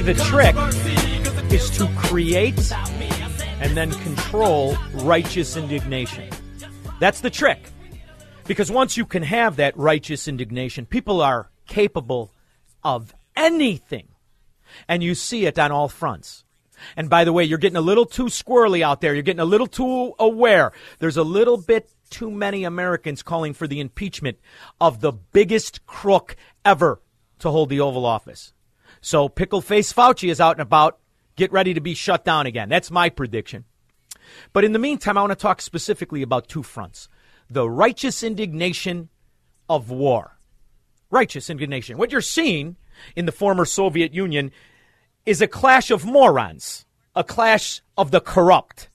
The trick is to create and then control righteous indignation. That's the trick. Because once you can have that righteous indignation, people are capable of anything. And you see it on all fronts. And by the way, you're getting a little too squirrely out there. You're getting a little too aware. There's a little bit too many Americans calling for the impeachment of the biggest crook ever to hold the Oval Office. So pickle face Fauci is out and about. Get ready to be shut down again. That's my prediction. But in the meantime, I want to talk specifically about two fronts the righteous indignation of war. Righteous indignation. What you're seeing in the former Soviet Union is a clash of morons, a clash of the corrupt.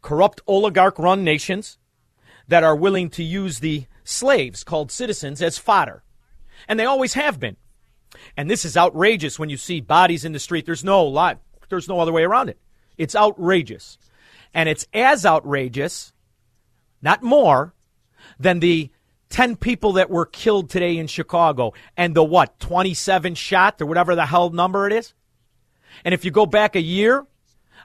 Corrupt oligarch run nations that are willing to use the slaves called citizens as fodder. And they always have been. And this is outrageous when you see bodies in the street. There's no lie. There's no other way around it. It's outrageous. And it's as outrageous, not more, than the 10 people that were killed today in Chicago and the what, 27 shot or whatever the hell number it is. And if you go back a year,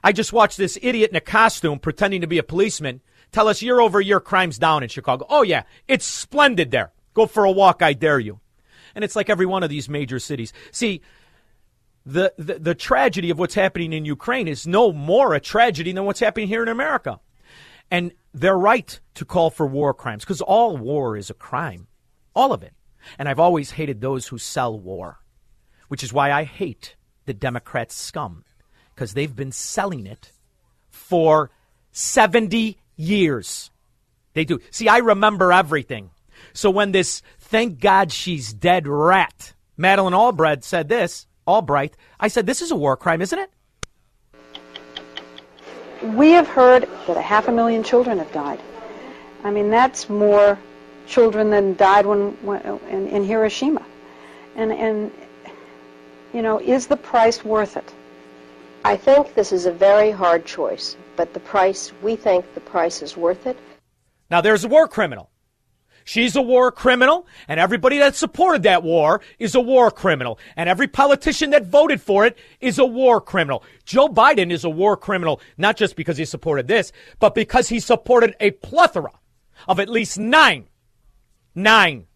I just watched this idiot in a costume pretending to be a policeman tell us year over year crimes down in Chicago. Oh, yeah, it's splendid there. Go for a walk, I dare you. And it's like every one of these major cities. See, the, the, the tragedy of what's happening in Ukraine is no more a tragedy than what's happening here in America. And they're right to call for war crimes because all war is a crime. All of it. And I've always hated those who sell war, which is why I hate the Democrats' scum because they've been selling it for 70 years. They do. See, I remember everything. So when this thank God she's dead rat, Madeleine Albright said this, Albright, I said, this is a war crime, isn't it? We have heard that a half a million children have died. I mean, that's more children than died when, when in, in Hiroshima. And, and, you know, is the price worth it? I think this is a very hard choice, but the price, we think the price is worth it. Now, there's a war criminal. She's a war criminal, and everybody that supported that war is a war criminal, and every politician that voted for it is a war criminal. Joe Biden is a war criminal, not just because he supported this, but because he supported a plethora of at least nine, nine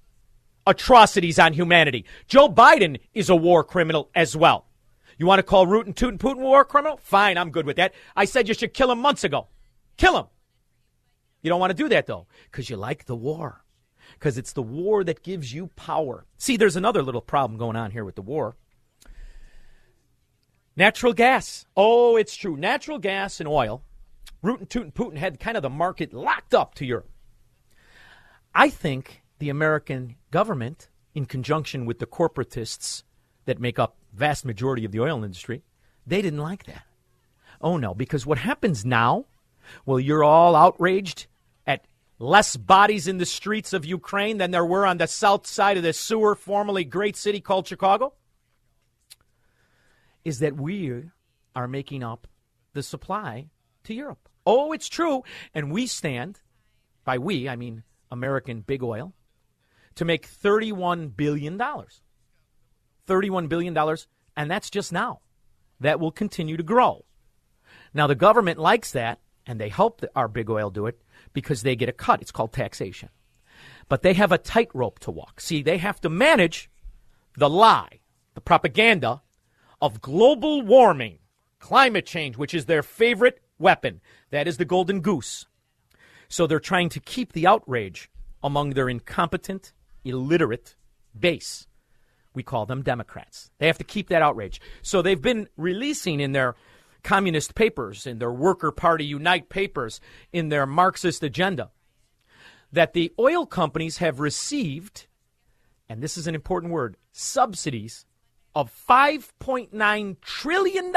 atrocities on humanity. Joe Biden is a war criminal as well. You want to call Root and Toot and Putin war criminal? Fine, I'm good with that. I said you should kill him months ago. Kill him. You don't want to do that, though, because you like the war because it's the war that gives you power. See, there's another little problem going on here with the war. Natural gas. Oh, it's true. Natural gas and oil. Root and Putin had kind of the market locked up to Europe. I think the American government, in conjunction with the corporatists that make up vast majority of the oil industry, they didn't like that. Oh no, because what happens now? Well, you're all outraged less bodies in the streets of Ukraine than there were on the south side of the sewer, formerly great city called Chicago? Is that we are making up the supply to Europe. Oh, it's true. And we stand, by we, I mean American big oil, to make $31 billion. $31 billion, and that's just now. That will continue to grow. Now, the government likes that, and they help our big oil do it because they get a cut. It's called taxation. But they have a tightrope to walk. See, they have to manage the lie, the propaganda of global warming, climate change, which is their favorite weapon. That is the golden goose. So they're trying to keep the outrage among their incompetent, illiterate base. We call them Democrats. They have to keep that outrage. So they've been releasing in their communist papers, in their Worker Party Unite papers, in their Marxist agenda, that the oil companies have received, and this is an important word, subsidies of $5.9 trillion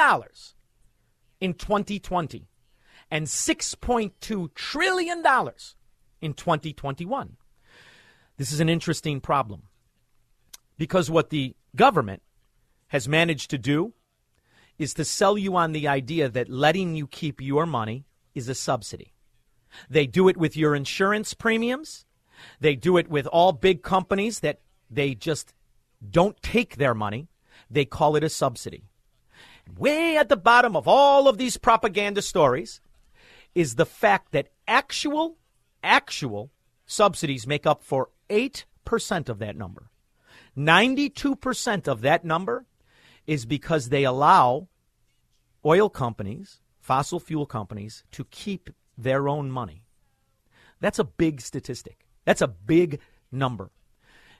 in 2020 and $6.2 trillion in 2021. This is an interesting problem because what the government has managed to do is to sell you on the idea that letting you keep your money is a subsidy. They do it with your insurance premiums. They do it with all big companies that they just don't take their money. They call it a subsidy. Way at the bottom of all of these propaganda stories is the fact that actual, actual subsidies make up for 8% of that number. 92% of that number is because they allow oil companies, fossil fuel companies, to keep their own money. That's a big statistic. That's a big number.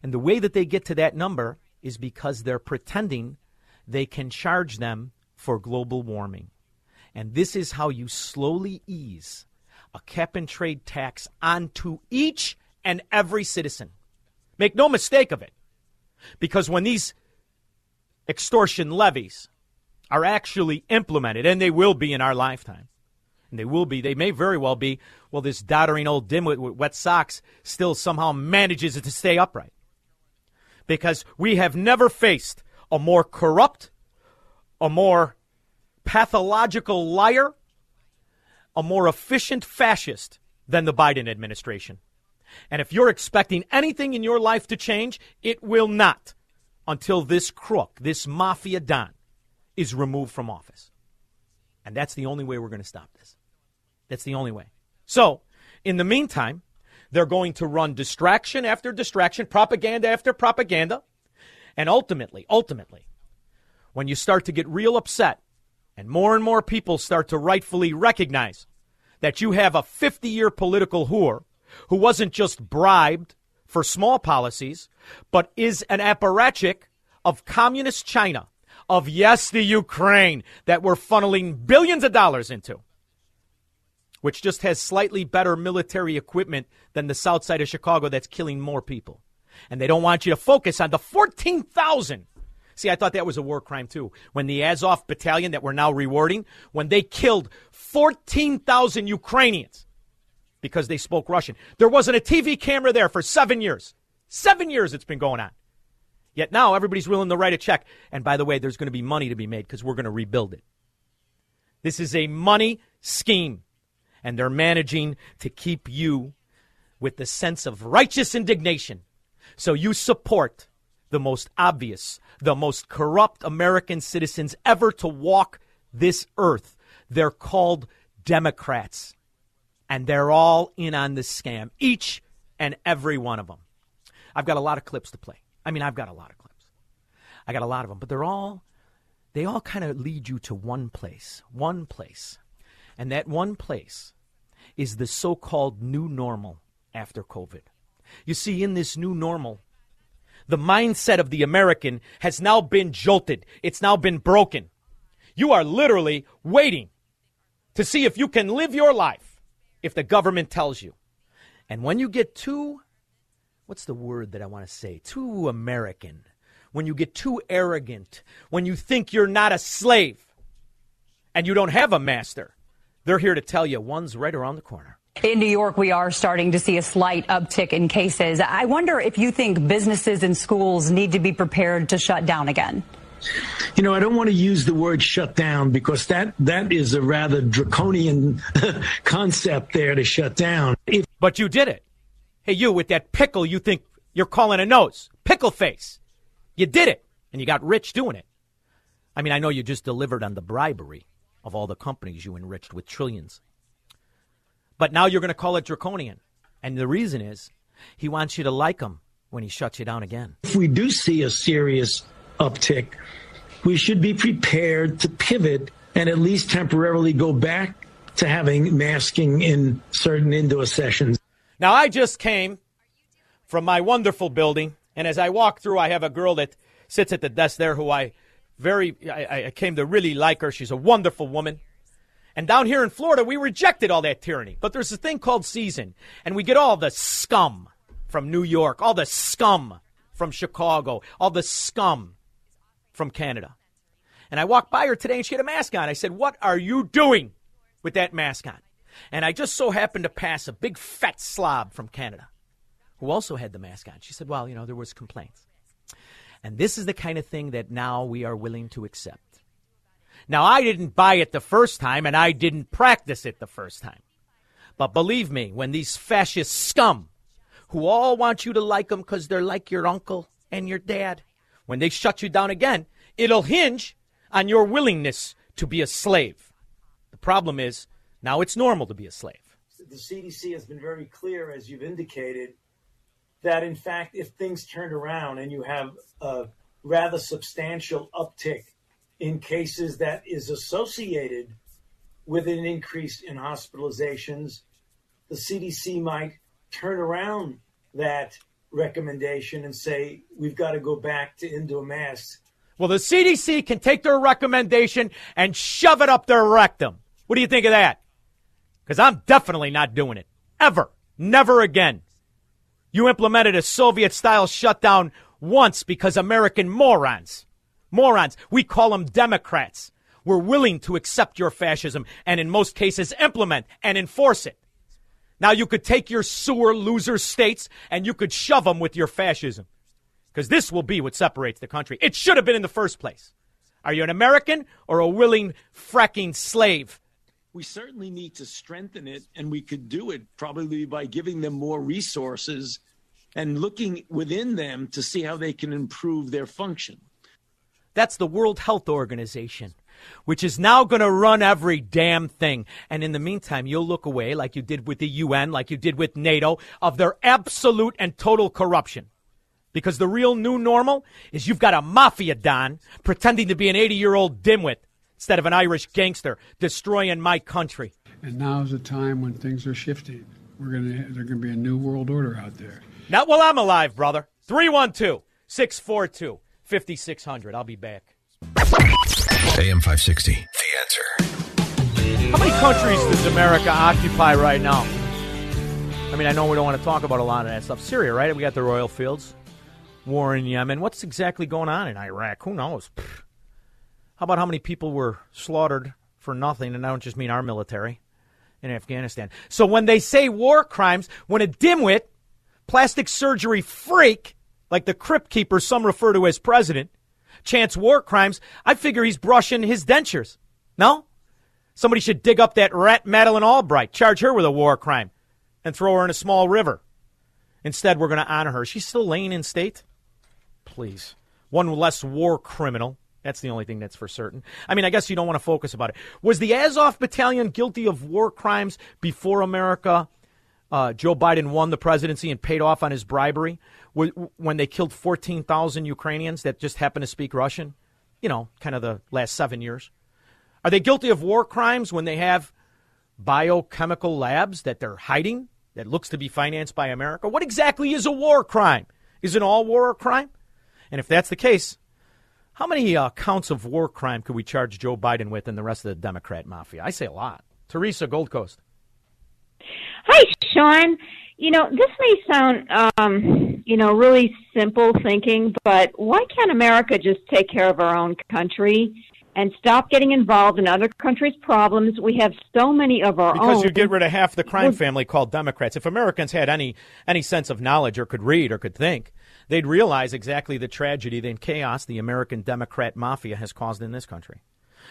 And the way that they get to that number is because they're pretending they can charge them for global warming. And this is how you slowly ease a cap and trade tax onto each and every citizen. Make no mistake of it. Because when these extortion levies are actually implemented, and they will be in our lifetime, and they will be, they may very well be, well, this doddering old dimwit with wet socks still somehow manages to stay upright. Because we have never faced a more corrupt, a more pathological liar, a more efficient fascist than the Biden administration. And if you're expecting anything in your life to change, it will not until this crook, this mafia don, is removed from office. And that's the only way we're going to stop this. That's the only way. So, in the meantime, they're going to run distraction after distraction, propaganda after propaganda. And ultimately, ultimately, when you start to get real upset and more and more people start to rightfully recognize that you have a 50 year political whore who wasn't just bribed for small policies, but is an apparatchik of communist China, of yes, the Ukraine that we're funneling billions of dollars into, which just has slightly better military equipment than the south side of Chicago that's killing more people. And they don't want you to focus on the 14,000. See, I thought that was a war crime too. When the Azov battalion that we're now rewarding, when they killed 14,000 Ukrainians because they spoke Russian. There wasn't a TV camera there for seven years. Seven years it's been going on. Yet now everybody's willing to write a check. And by the way, there's going to be money to be made because we're going to rebuild it. This is a money scheme. And they're managing to keep you with the sense of righteous indignation. So you support the most obvious, the most corrupt American citizens ever to walk this earth. They're called Democrats and they're all in on this scam, each and every one of them. I've got a lot of clips to play. I mean, I've got a lot of clips. I got a lot of them, but they're all they all kind of lead you to one place, one place. And that one place is the so-called new normal after COVID. You see in this new normal, the mindset of the American has now been jolted. It's now been broken. You are literally waiting to see if you can live your life if the government tells you. And when you get too, what's the word that I want to say? Too American, when you get too arrogant, when you think you're not a slave and you don't have a master, they're here to tell you one's right around the corner. In New York, we are starting to see a slight uptick in cases. I wonder if you think businesses and schools need to be prepared to shut down again. You know, I don't want to use the word shut down because that that is a rather draconian concept there to shut down. If- but you did it. Hey, you with that pickle you think you're calling a nose. Pickle face. You did it. And you got rich doing it. I mean, I know you just delivered on the bribery of all the companies you enriched with trillions. But now you're going to call it draconian. And the reason is he wants you to like him when he shuts you down again. If we do see a serious uptick, we should be prepared to pivot and at least temporarily go back to having masking in certain indoor sessions. Now, I just came from my wonderful building, and as I walk through, I have a girl that sits at the desk there who I very I, I came to really like her. She's a wonderful woman. And down here in Florida, we rejected all that tyranny. But there's a thing called season, and we get all the scum from New York, all the scum from Chicago, all the scum from Canada. And I walked by her today and she had a mask on. I said, What are you doing with that mask on? And I just so happened to pass a big fat slob from Canada who also had the mask on. She said, Well, you know, there was complaints. And this is the kind of thing that now we are willing to accept. Now, I didn't buy it the first time, and I didn't practice it the first time. But believe me, when these fascist scum, who all want you to like them because they're like your uncle and your dad, when they shut you down again, it'll hinge on your willingness to be a slave. The problem is, now it's normal to be a slave. The CDC has been very clear, as you've indicated, that in fact, if things turn around and you have a rather substantial uptick in cases that is associated with an increase in hospitalizations, the CDC might turn around that recommendation and say, we've got to go back to indoor masks. Well, the CDC can take their recommendation and shove it up their rectum. What do you think of that? Because I'm definitely not doing it. Ever. Never again. You implemented a Soviet style shutdown once because American morons morons. We call them Democrats. We're willing to accept your fascism and in most cases implement and enforce it. Now you could take your sewer loser states and you could shove them with your fascism. Because this will be what separates the country. It should have been in the first place. Are you an American or a willing fracking slave? We certainly need to strengthen it, and we could do it probably by giving them more resources and looking within them to see how they can improve their function. That's the World Health Organization, which is now going to run every damn thing. And in the meantime, you'll look away like you did with the UN, like you did with NATO, of their absolute and total corruption. Because the real new normal is you've got a mafia don pretending to be an 80 year old dimwit instead of an Irish gangster destroying my country. And now is the time when things are shifting. We're gonna there's gonna be a new world order out there. Not while I'm alive, brother. 312 642 5600. I'll be back. AM 560. The answer. How many countries does America occupy right now? I mean, I know we don't want to talk about a lot of that stuff. Syria, right? We got the oil fields, war in Yemen. What's exactly going on in Iraq? Who knows? How about how many people were slaughtered for nothing? And I don't just mean our military in Afghanistan. So when they say war crimes, when a dimwit, plastic surgery freak, like the crypt keeper some refer to as president, chants war crimes, I figure he's brushing his dentures. No? Somebody should dig up that rat Madeleine Albright, charge her with a war crime, and throw her in a small river. Instead, we're going to honor her. She's still laying in state? Please. One less war criminal. That's the only thing that's for certain. I mean, I guess you don't want to focus about it. Was the Azov battalion guilty of war crimes before America, uh, Joe Biden won the presidency and paid off on his bribery? when they killed 14,000 Ukrainians that just happened to speak Russian, you know, kind of the last seven years? Are they guilty of war crimes when they have biochemical labs that they're hiding that looks to be financed by America? What exactly is a war crime? Is an all war a crime? And if that's the case, how many uh, counts of war crime could we charge Joe Biden with and the rest of the Democrat mafia? I say a lot. Teresa, Gold Coast. Hi, Shaun. You know, this may sound, um, you know, really simple thinking, but why can't America just take care of our own country and stop getting involved in other countries' problems? We have so many of our because own. Because you get rid of half the crime family called Democrats. If Americans had any any sense of knowledge or could read or could think, they'd realize exactly the tragedy, the chaos the American Democrat mafia has caused in this country.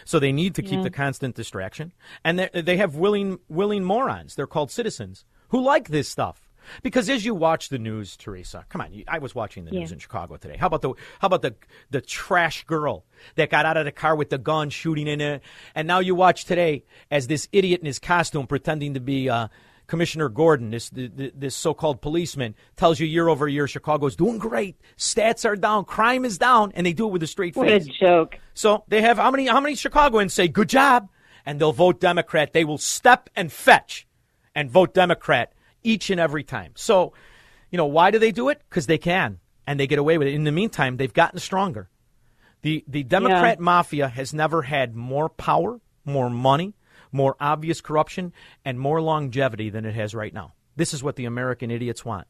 So they need to keep yeah. the constant distraction, and they have willing willing morons. They're called citizens who like this stuff. Because as you watch the news, Teresa, come on, I was watching the news yeah. in Chicago today. How about the how about the the trash girl that got out of the car with the gun shooting in it, and now you watch today as this idiot in his costume pretending to be uh, Commissioner Gordon, this this so-called policeman, tells you year over year Chicago's doing great, stats are down, crime is down, and they do it with a straight What face. a joke. So they have how many how many Chicagoans say good job, and they'll vote Democrat. They will step and fetch, and vote Democrat each and every time. So, you know why do they do it? Because they can, and they get away with it. In the meantime, they've gotten stronger. The the Democrat mafia has never had more power, more money, more obvious corruption, and more longevity than it has right now. This is what the American idiots want.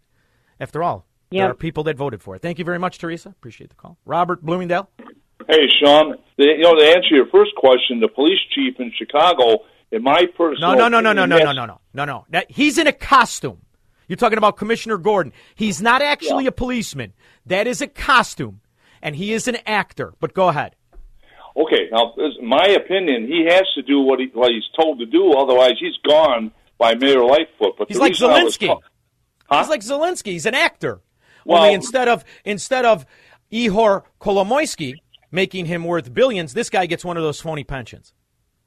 After all, there are people that voted for it. Thank you very much, Teresa. Appreciate the call. Robert Bloomingdale. Hey, Shaun. The, you know, to answer your first question, the police chief in Chicago, in my personal No, no, no, no, no, no, no, no, no, no, no. That, he's in a costume. You're talking about Commissioner Gordon. He's not actually a policeman. That is a costume, and he is an actor. But go ahead. Okay, now, this- my opinion, he has to do what, he, what he's told to do, otherwise he's gone by Mayor Lightfoot. But He's like Zelensky. call- Huh? He's like Zelensky. He's an actor. Well- Only instead of instead of Ihor Kolomoisky making him worth billions, this guy gets one of those phony pensions.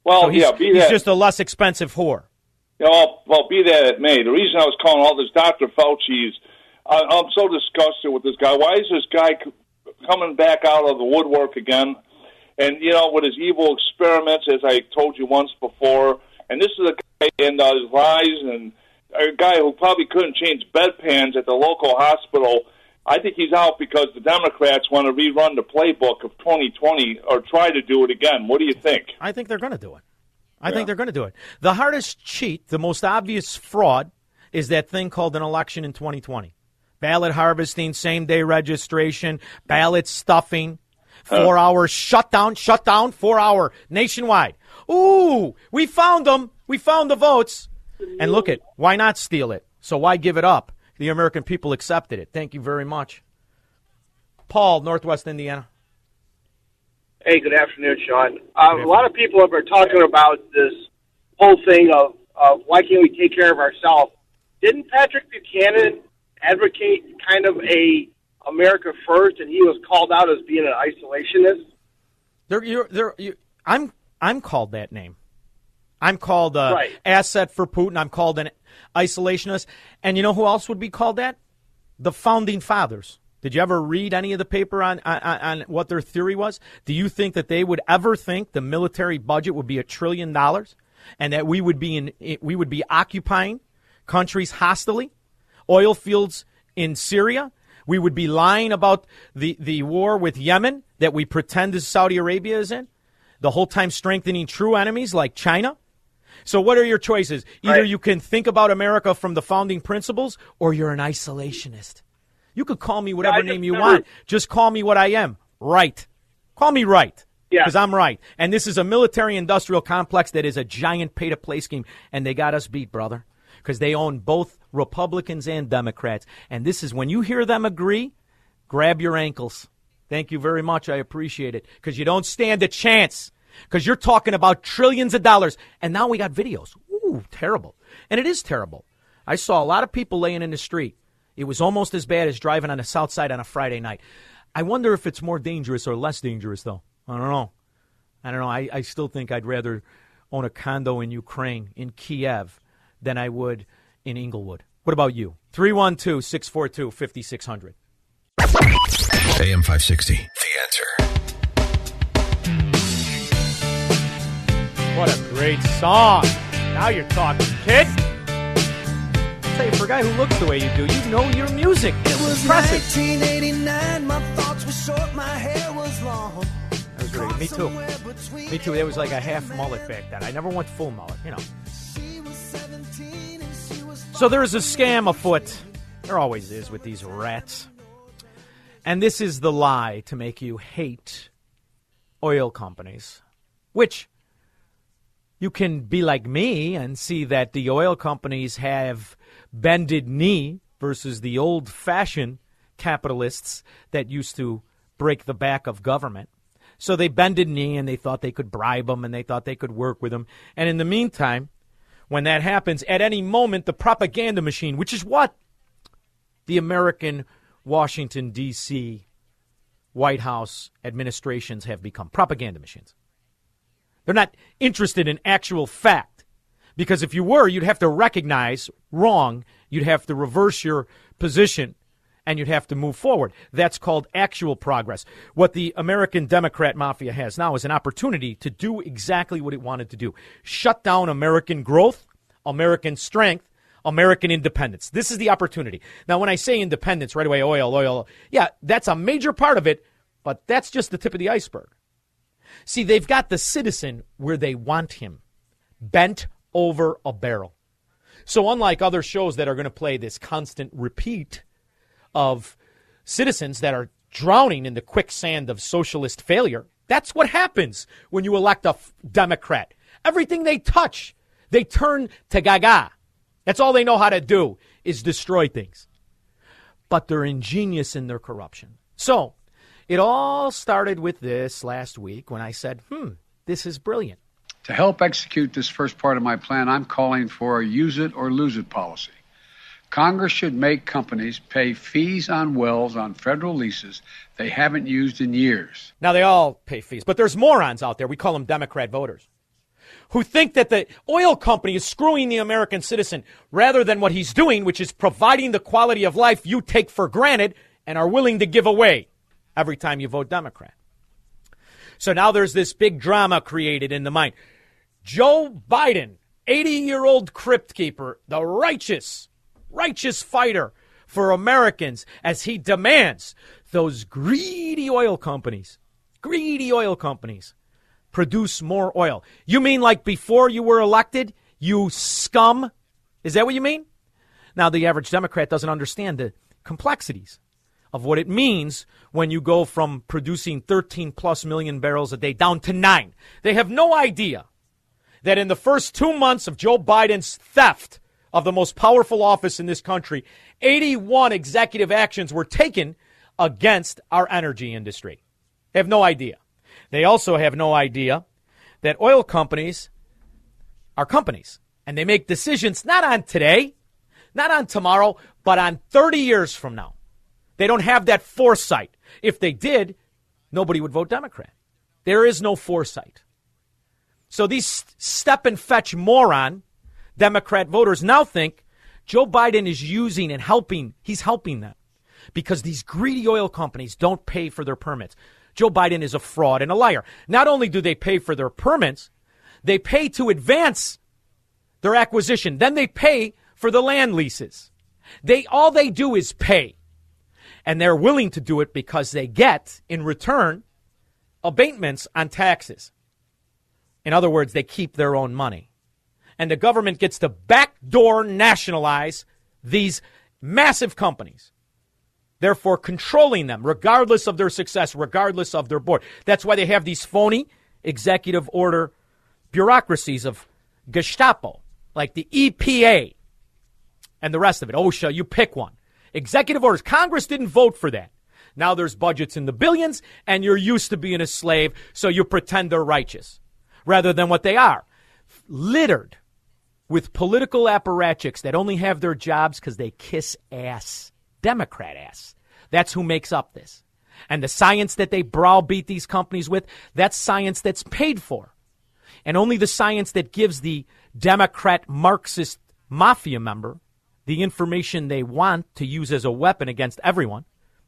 well, So he's, yeah, be he's that. just a less expensive whore. You know, well, be that it may. The reason I was calling all this Dr. Fauci's, I, I'm so disgusted with this guy. Why is this guy coming back out of the woodwork again? And, you know, with his evil experiments, as I told you once before. And this is a guy and uh, his lies and a guy who probably couldn't change bedpans at the local hospital. I think he's out because the Democrats want to rerun the playbook of 2020 or try to do it again. What do you think? I think they're going to do it. I think they're going to do it. The hardest cheat, the most obvious fraud, is that thing called an election in 2020. Ballot harvesting, same day registration, ballot stuffing, four hour shutdown, shutdown, four hour nationwide. Ooh, we found them. We found the votes. And look at why not steal it? So why give it up? The American people accepted it. Thank you very much. Paul, Northwest Indiana. Hey, good afternoon, Shaun. Uh, a lot of people have been talking about this whole thing of, of why can't we take care of ourselves. Didn't Patrick Buchanan advocate kind of a America first, and he was called out as being an isolationist? They're, you're, they're, you, I'm, I'm called that name. I'm called a Right. asset for Putin. I'm called an isolationist. And you know who else would be called that? The founding fathers. Did you ever read any of the paper on, on, on what their theory was? Do you think that they would ever think the military budget would be a trillion dollars, and that we would be in we would be occupying countries hostily, oil fields in Syria? We would be lying about the, the war with Yemen that we pretend as Saudi Arabia is in, the whole time strengthening true enemies like China. So, what are your choices? Either Right. you can think about America from the founding principles, or you're an isolationist. You could call me whatever just name you never- want. Just call me what I am. Right. Call me right. Yeah. Because I'm right. And this is a military industrial complex that is a giant pay to play scheme. And they got us beat, brother. Because they own both Republicans and Democrats. And this is when you hear them agree, grab your ankles. Thank you very much. I appreciate it. Because you don't stand a chance. Because you're talking about trillions of dollars. And now we got videos. Ooh, terrible. And it is terrible. I saw a lot of people laying in the street. It was almost as bad as driving on the south side on a Friday night. I wonder if it's more dangerous or less dangerous, though. I don't know. I don't know. I, I still think I'd rather own a condo in Ukraine, in Kiev, than I would in Englewood. What about you? 312 642 5600. AM 560. The answer. What a great song. Now you're talking, kid. I'll tell you, for a guy who looks the way you do, you know your music. It was impressive. 1989. My thoughts were short. My hair was long. That was really, me too. Me too. It was like a half mullet back then. I never went full mullet, you know. So there is a scam afoot. There always is with these rats. And this is the lie to make you hate oil companies, which you can be like me and see that the oil companies have bended knee versus the old fashioned capitalists that used to break the back of government. So they bended knee and they thought they could bribe them and they thought they could work with them. And in the meantime, when that happens, at any moment, the propaganda machine, which is what the American Washington, D.C. White House administrations have become propaganda machines. They're not interested in actual fact, Because if you were, you'd have to recognize wrong, you'd have to reverse your position, and you'd have to move forward. That's called actual progress. What the American Democrat mafia has now is an opportunity to do exactly what it wanted to do shut down American growth, American strength, American independence. This is the opportunity. Now, when I say independence, right away, oil, oil, yeah, that's a major part of it, but that's just the tip of the iceberg. See, they've got the citizen where they want him, bent over a barrel. So, unlike other shows that are going to play this constant repeat of citizens that are drowning in the quicksand of socialist failure, that's what happens when you elect a f- Democrat. Everything they touch, they turn to gaga. That's all they know how to do is destroy things. But they're ingenious in their corruption. So, it all started with this last week when I said, hmm, this is brilliant. To help execute this first part of my plan, I'm calling for a use it or lose it policy. Congress should make companies pay fees on wells on federal leases they haven't used in years. Now, they all pay fees, but there's morons out there. We call them Democrat voters who think that the oil company is screwing the American citizen rather than what he's doing, which is providing the quality of life you take for granted and are willing to give away every time you vote Democrat. So now there's this big drama created in the mind. Joe Biden, 80 year old crypt keeper, the righteous, righteous fighter for Americans as he demands those greedy oil companies, greedy oil companies, produce more oil. You mean like before you were elected, you scum? Is that what you mean? Now, the average Democrat doesn't understand the complexities of what it means when you go from producing 13 plus million barrels a day down to nine. They have no idea that in the first two months of Joe Biden's theft of the most powerful office in this country, 81 executive actions were taken against our energy industry. They have no idea. They also have no idea that oil companies are companies and they make decisions not on today, not on tomorrow, but on 30 years from now. They don't have that foresight. If they did, nobody would vote Democrat. There is no foresight. So these step and fetch moron Democrat voters now think Joe Biden is using and helping, he's helping them because these greedy oil companies don't pay for their permits. Joe Biden is a fraud and a liar. Not only do they pay for their permits, they pay to advance their acquisition. Then they pay for the land leases. They all they do is pay and they're willing to do it because they get, in return, abatements on taxes. In other words, they keep their own money. And the government gets to backdoor nationalize these massive companies, therefore controlling them, regardless of their success, regardless of their board. That's why they have these phony executive order bureaucracies of Gestapo, like the EPA and the rest of it. OSHA, you pick one. Executive orders. Congress didn't vote for that. Now there's budgets in the billions, and you're used to being a slave, so you pretend they're righteous rather than what they are. Littered with political apparatchiks that only have their jobs because they kiss ass, Democrat ass. That's who makes up this. And the science that they browbeat these companies with, that's science that's paid for. And only the science that gives the Democrat Marxist mafia member the information they want to use as a weapon against everyone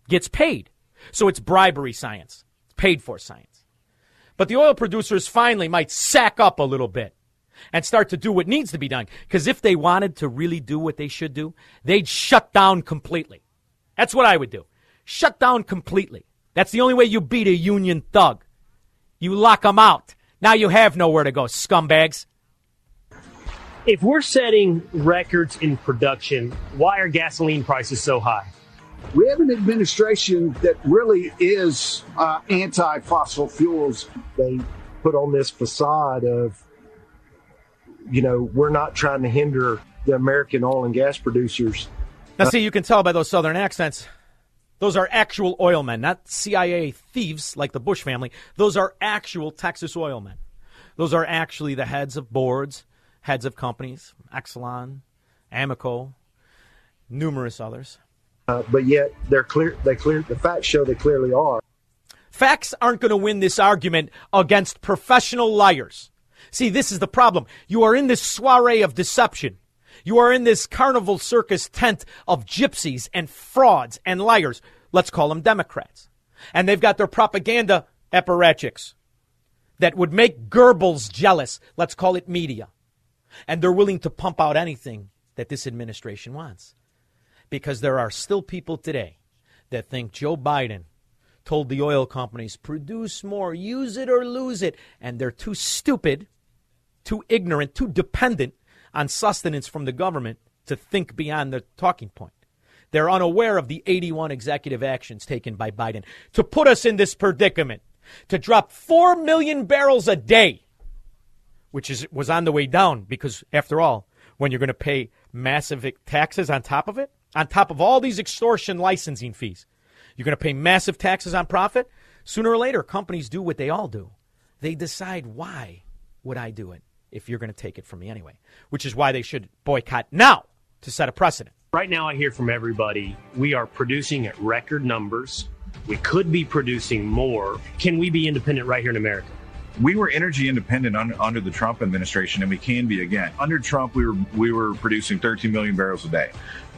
gets paid. So it's bribery science. It's paid for science. But the oil producers finally might sack up a little bit and start to do what needs to be done. Because if they wanted to really do what they should do, they'd shut down completely. That's what I would do. Shut down completely. That's the only way you beat a union thug. You lock them out. Now you have nowhere to go, scumbags if we're setting records in production, why are gasoline prices so high? We have an administration that really is uh, anti fossil fuels. They put on this facade of, you know, we're not trying to hinder the American oil and gas producers. Now, see, you can tell by those southern accents. Those are actual oil men, not CIA thieves like the Bush family. Those are actual Texas oil men. Those are actually the heads of boards heads of companies, Exelon, Amoco, numerous others. Uh, but yet they're clear. They clear. The facts show they clearly are. Facts aren't going to win this argument against professional liars. See, this is the problem. You are in this soiree of deception. You are in this carnival circus tent of gypsies and frauds and liars. Let's call them Democrats. And they've got their propaganda apparatchiks that would make Goebbels jealous. Let's call it media. And they're willing to pump out anything that this administration wants. Because there are still people today that think Joe Biden told the oil companies, produce more, use it or lose it. And they're too stupid, too ignorant, too dependent on sustenance from the government to think beyond the talking point. They're unaware of the 81 executive actions taken by Biden to put us in this predicament, to drop 4 million barrels a day, which is, was on the way down because, after all, when you're going to pay massive taxes on top of it, on top of all these extortion licensing fees, you're going to pay massive taxes on profit. Sooner or later, companies do what they all do. They decide why would I do it if you're going to take it from me anyway, which is why they should boycott now to set a precedent. Right now, I hear from everybody we are producing at record numbers. We could be producing more. Can we be independent right here in America? We were energy independent un, under the Trump administration, and we can be again. Under Trump, we were we were producing 13 million barrels a day.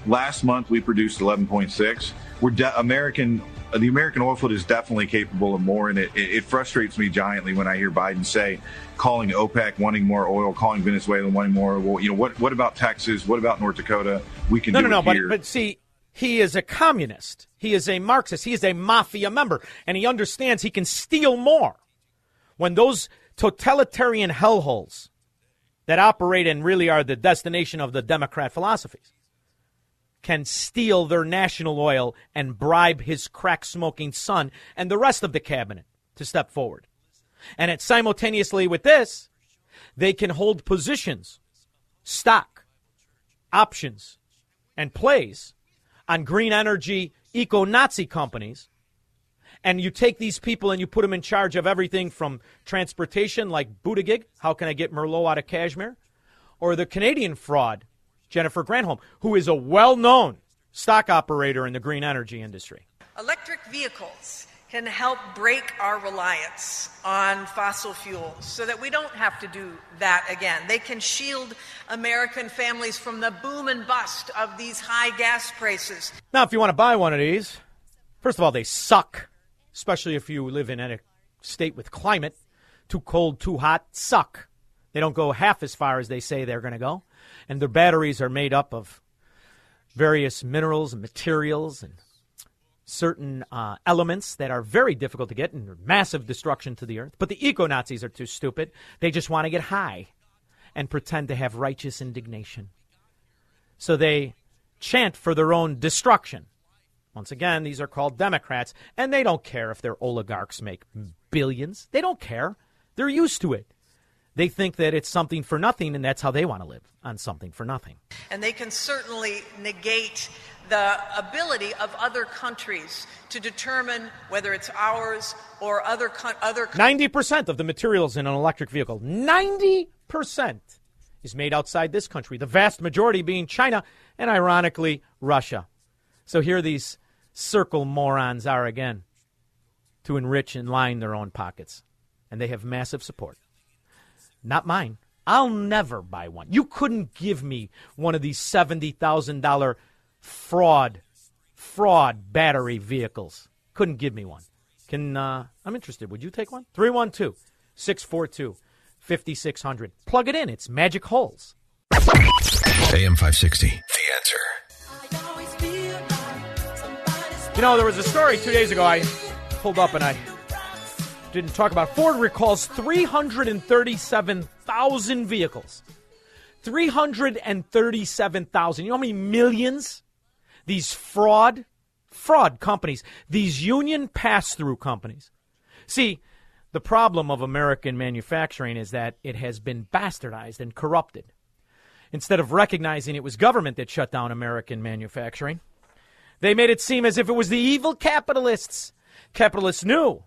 Last month, we produced 11.6. We're de- American. The American oil field is definitely capable of more, and it, it, frustrates me giantly when I hear Biden say, calling OPEC wanting more oil, calling Venezuela wanting more oil. You know, what what about Texas? What about North Dakota? We can no, do no, it no. But but see, he is a communist. He is a Marxist. He is a mafia member, and he understands he can steal more when those totalitarian hellholes that operate and really are the destination of the Democrat philosophies can steal their national oil and bribe his crack smoking son and the rest of the cabinet to step forward. And it simultaneously with this, they can hold positions, stock, options, and plays on green energy eco Nazi companies. And you take these people and you put them in charge of everything from transportation, like Buttigieg, how can I get Merlot out of Kashmir? Or the Canadian fraud, Jennifer Granholm, who is a well known stock operator in the green energy industry. Electric vehicles can help break our reliance on fossil fuels so that we don't have to do that again. They can shield American families from the boom and bust of these high gas prices. Now, if you want to buy one of these, first of all, they suck, especially if you live in a state with climate. Too cold, too hot, suck. They don't go half as far as they say they're going to go. And their batteries are made up of various minerals and materials and certain uh, elements that are very difficult to get and massive destruction to the earth. But the eco Nazis are too stupid. They just want to get high and pretend to have righteous indignation. So they chant for their own destruction. Once again, these are called Democrats, and they don't care if their oligarchs make billions. They don't care. They're used to it. They think that it's something for nothing, and that's how they want to live on something for nothing. And they can certainly negate the ability of other countries to determine whether it's ours or other co- other. co- 90% of the materials in an electric vehicle, 90% is made outside this country, the vast majority being China and ironically Russia. So here these circle morons are again to enrich and line their own pockets. And they have massive support. Not mine. I'll never buy one. You couldn't give me one of these $70,000 fraud fraud battery vehicles. Couldn't give me one. Can uh, I'm interested. Would you take one? 312 642 5600. Plug it in. It's magic holes. AM 560. The answer. You know, there was a story two days ago I pulled up and I didn't talk about. Ford recalls 337,000 vehicles. 337,000. You know how many millions these fraud fraud companies, these union pass-through companies. See, the problem of American manufacturing is that it has been bastardized and corrupted. Instead of recognizing it was government that shut down American manufacturing, they made it seem as if it was the evil capitalists. Capitalists knew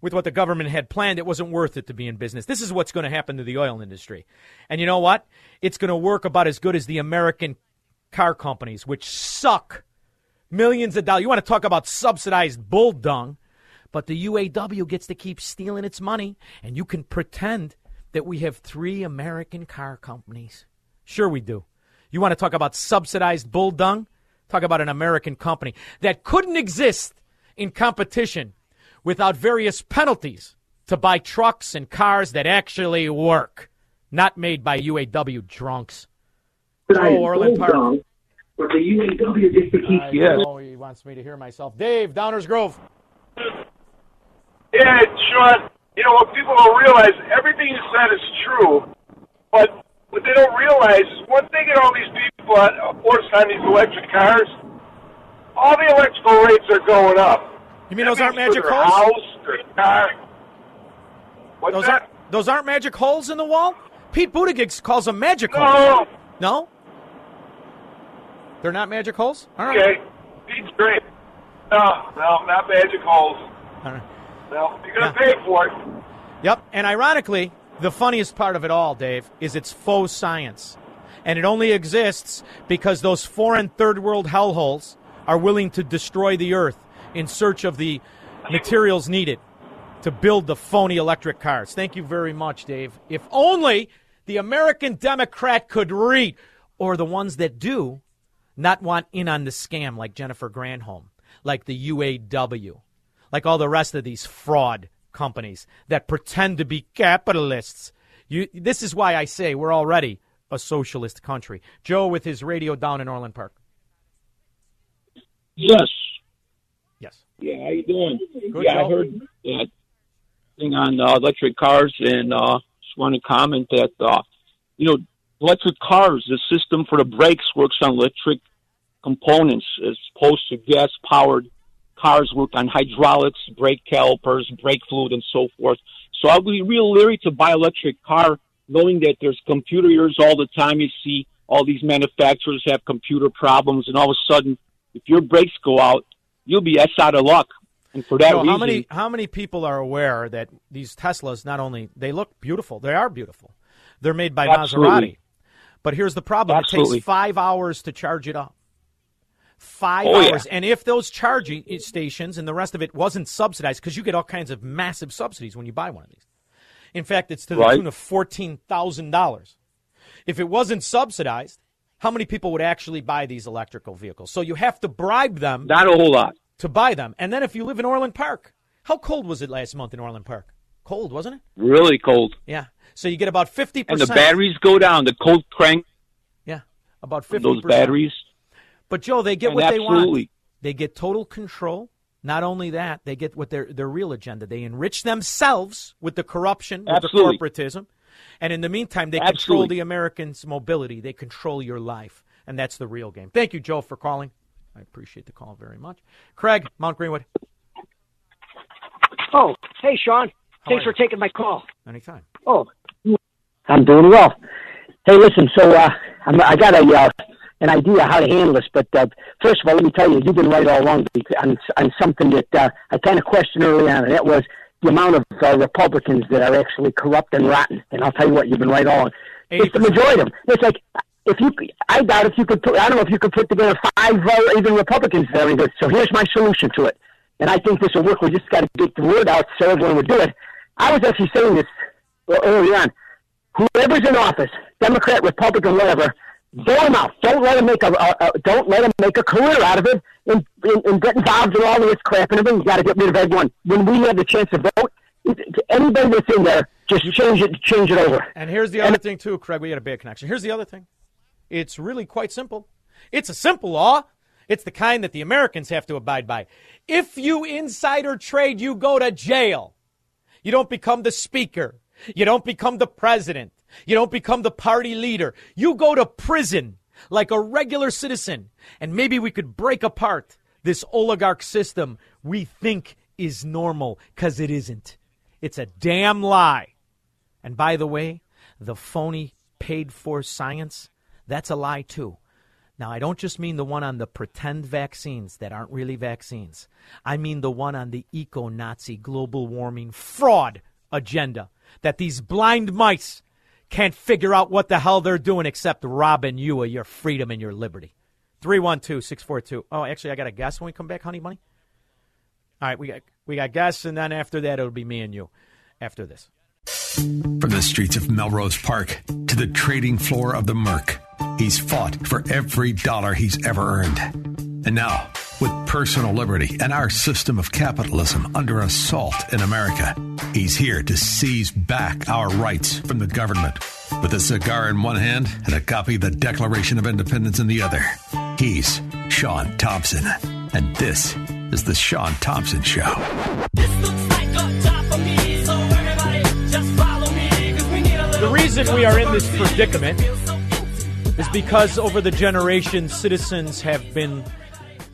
with what the government had planned, it wasn't worth it to be in business. This is what's going to happen to the oil industry. And you know what? It's going to work about as good as the American car companies, which suck millions of dollars. You want to talk about subsidized bull dung, but the UAW gets to keep stealing its money, and you can pretend that we have three American car companies? Sure, we do. You want to talk about subsidized bull dung? Talk about an American company that couldn't exist in competition without various penalties to buy trucks and cars that actually work, not made by UAW drunks. Oh, Orland Park. But the UAW just to keep I yes. know he wants me to hear myself. Dave, Downers Grove. Yeah, Shaun, you know what people don't realize, everything you said is true, but what they don't realize is one thing get all these people on, forced on these electric cars, all the electrical rates are going up. You mean those aren't magic for holes? House, car. What's those that? aren't those aren't magic holes in the wall? Pete Buttigieg calls them magic No. holes. No? They're not magic holes? All right. Okay, Pete's great. No, no, not magic holes. All right. No, you're gonna pay for it. Yep. And ironically, the funniest part of it all, Dave, is it's faux science. And it only exists because those foreign third world hellholes are willing to destroy the earth in search of the materials needed to build the phony electric cars. Thank you very much, Dave. If only the American Democrat could read, or the ones that do, not want in on the scam like Jennifer Granholm, like the UAW, like all the rest of these fraud companies that pretend to be capitalists. You, this is why I say we're already a socialist country. Joe with his radio down in Orland Park. Yes. Yeah, how you doing? Good, yeah, I heard that thing on uh, electric cars, and uh, just want to comment that uh, you know electric cars, the system for the brakes works on electric components as opposed to gas powered cars work on hydraulics, brake calipers, brake fluid, and so forth. So I'll be real leery to buy electric car, knowing that there's computer errors all the time. You see all these manufacturers have computer problems, and all of a sudden, if your brakes go out, you'll be s out of luck. And for that Joe, reason, how many how many people are aware that these Teslas not only they look beautiful, they are beautiful. They're made by Absolutely. Maserati. But here's the problem: Absolutely. it takes five hours to charge it up. Five Oh, yeah. hours, and if those charging stations and the rest of it wasn't subsidized, because you get all kinds of massive subsidies when you buy one of these. In fact, it's to the Right. tune of fourteen thousand dollars. If it wasn't subsidized, how many people would actually buy these electrical vehicles? So you have to bribe them. Not a whole lot. To buy them. And then if you live in Orland Park, how cold was it last month in Orland Park? Cold, wasn't it? really cold, Yeah. So you get about 50%. and the batteries go down. The cold crank Yeah. About 50%. those batteries. But Joe, they get And what they want. absolutely. They get total control. Not only that, they get what their their real agenda. They enrich themselves with the corruption, with Absolutely. the corporatism. And in the meantime, they control the Americans' mobility. They control your life. And that's the real game. Thank you, Joe, for calling. I appreciate the call very much. Craig, Mount Greenwood. Oh, hey, Shaun. How Thanks for taking my call. Anytime. Oh, I'm doing well. Hey, listen. So uh, I'm, I got a uh, an idea how to handle this, but uh, first of all, let me tell you, you've been right all along on, on something that uh, I kind of questioned early on, and that was the amount of uh, Republicans that are actually corrupt and rotten. And I'll tell you what, you've been right along. It's the majority of them. It's like if you, I doubt if you could put, I don't know if you could put together five uh, even Republicans are good. So here's my solution to it, and I think this will work. We just got to get the word out so everyone would do it. I was actually saying this early on. Whoever's in office, Democrat, Republican, whatever, bail them out. Don't let them make a, a, a don't let them make a career out of it and, and, and get involved in all of this crap and everything. You got to get rid of everyone. When we have the chance to vote, anybody that's in there, just change it, change it over. And here's the other thing, too, Craig. We had a bad connection. Here's the other thing. It's really quite simple. It's a simple law. It's the kind that the Americans have to abide by. If you insider trade, you go to jail. You don't become the speaker. You don't become the president. You don't become the party leader. You go to prison like a regular citizen. And maybe we could break apart this oligarch system we think is normal because it isn't. It's a damn lie. And by the way, the phony paid for science, that's a lie too. Now, I don't just mean the one on the pretend vaccines that aren't really vaccines. I mean the one on the eco Nazi global warming fraud agenda that these blind mice can't figure out what the hell they're doing except robbing you of your freedom and your liberty. 312 642. Oh, actually, I got a guess when we come back, honey money. All right, we got, we got guests, and then after that, it'll be me and you after this. From the streets of Melrose Park to the trading floor of the Merc, he's fought for every dollar he's ever earned. And now, with personal liberty and our system of capitalism under assault in America, he's here to seize back our rights from the government. With a cigar in one hand and a copy of the Declaration of Independence in the other, he's Shaun Thompson. And this is The Shaun Thompson Show. The reason we are in this predicament is because over the generations, citizens have been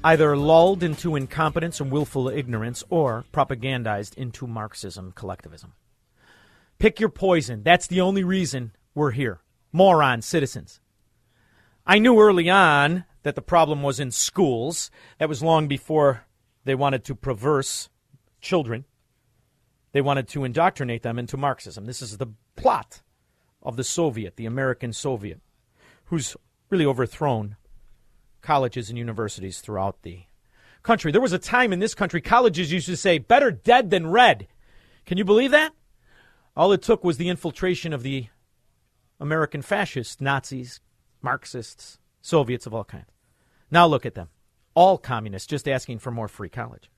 either lulled into incompetence and willful ignorance or propagandized into Marxism collectivism. Pick your poison. That's the only reason we're here. Moron citizens. I knew early on that the problem was in schools. That was long before they wanted to perverse children. They wanted to indoctrinate them into Marxism. This is the plot of the Soviet, the American Soviet, who's really overthrown colleges and universities throughout the country. There was a time in this country colleges used to say, better dead than red. Can you believe that? All it took was the infiltration of the American fascists, Nazis, Marxists, Soviets of all kinds. Now look at them. All communists just asking for more free college.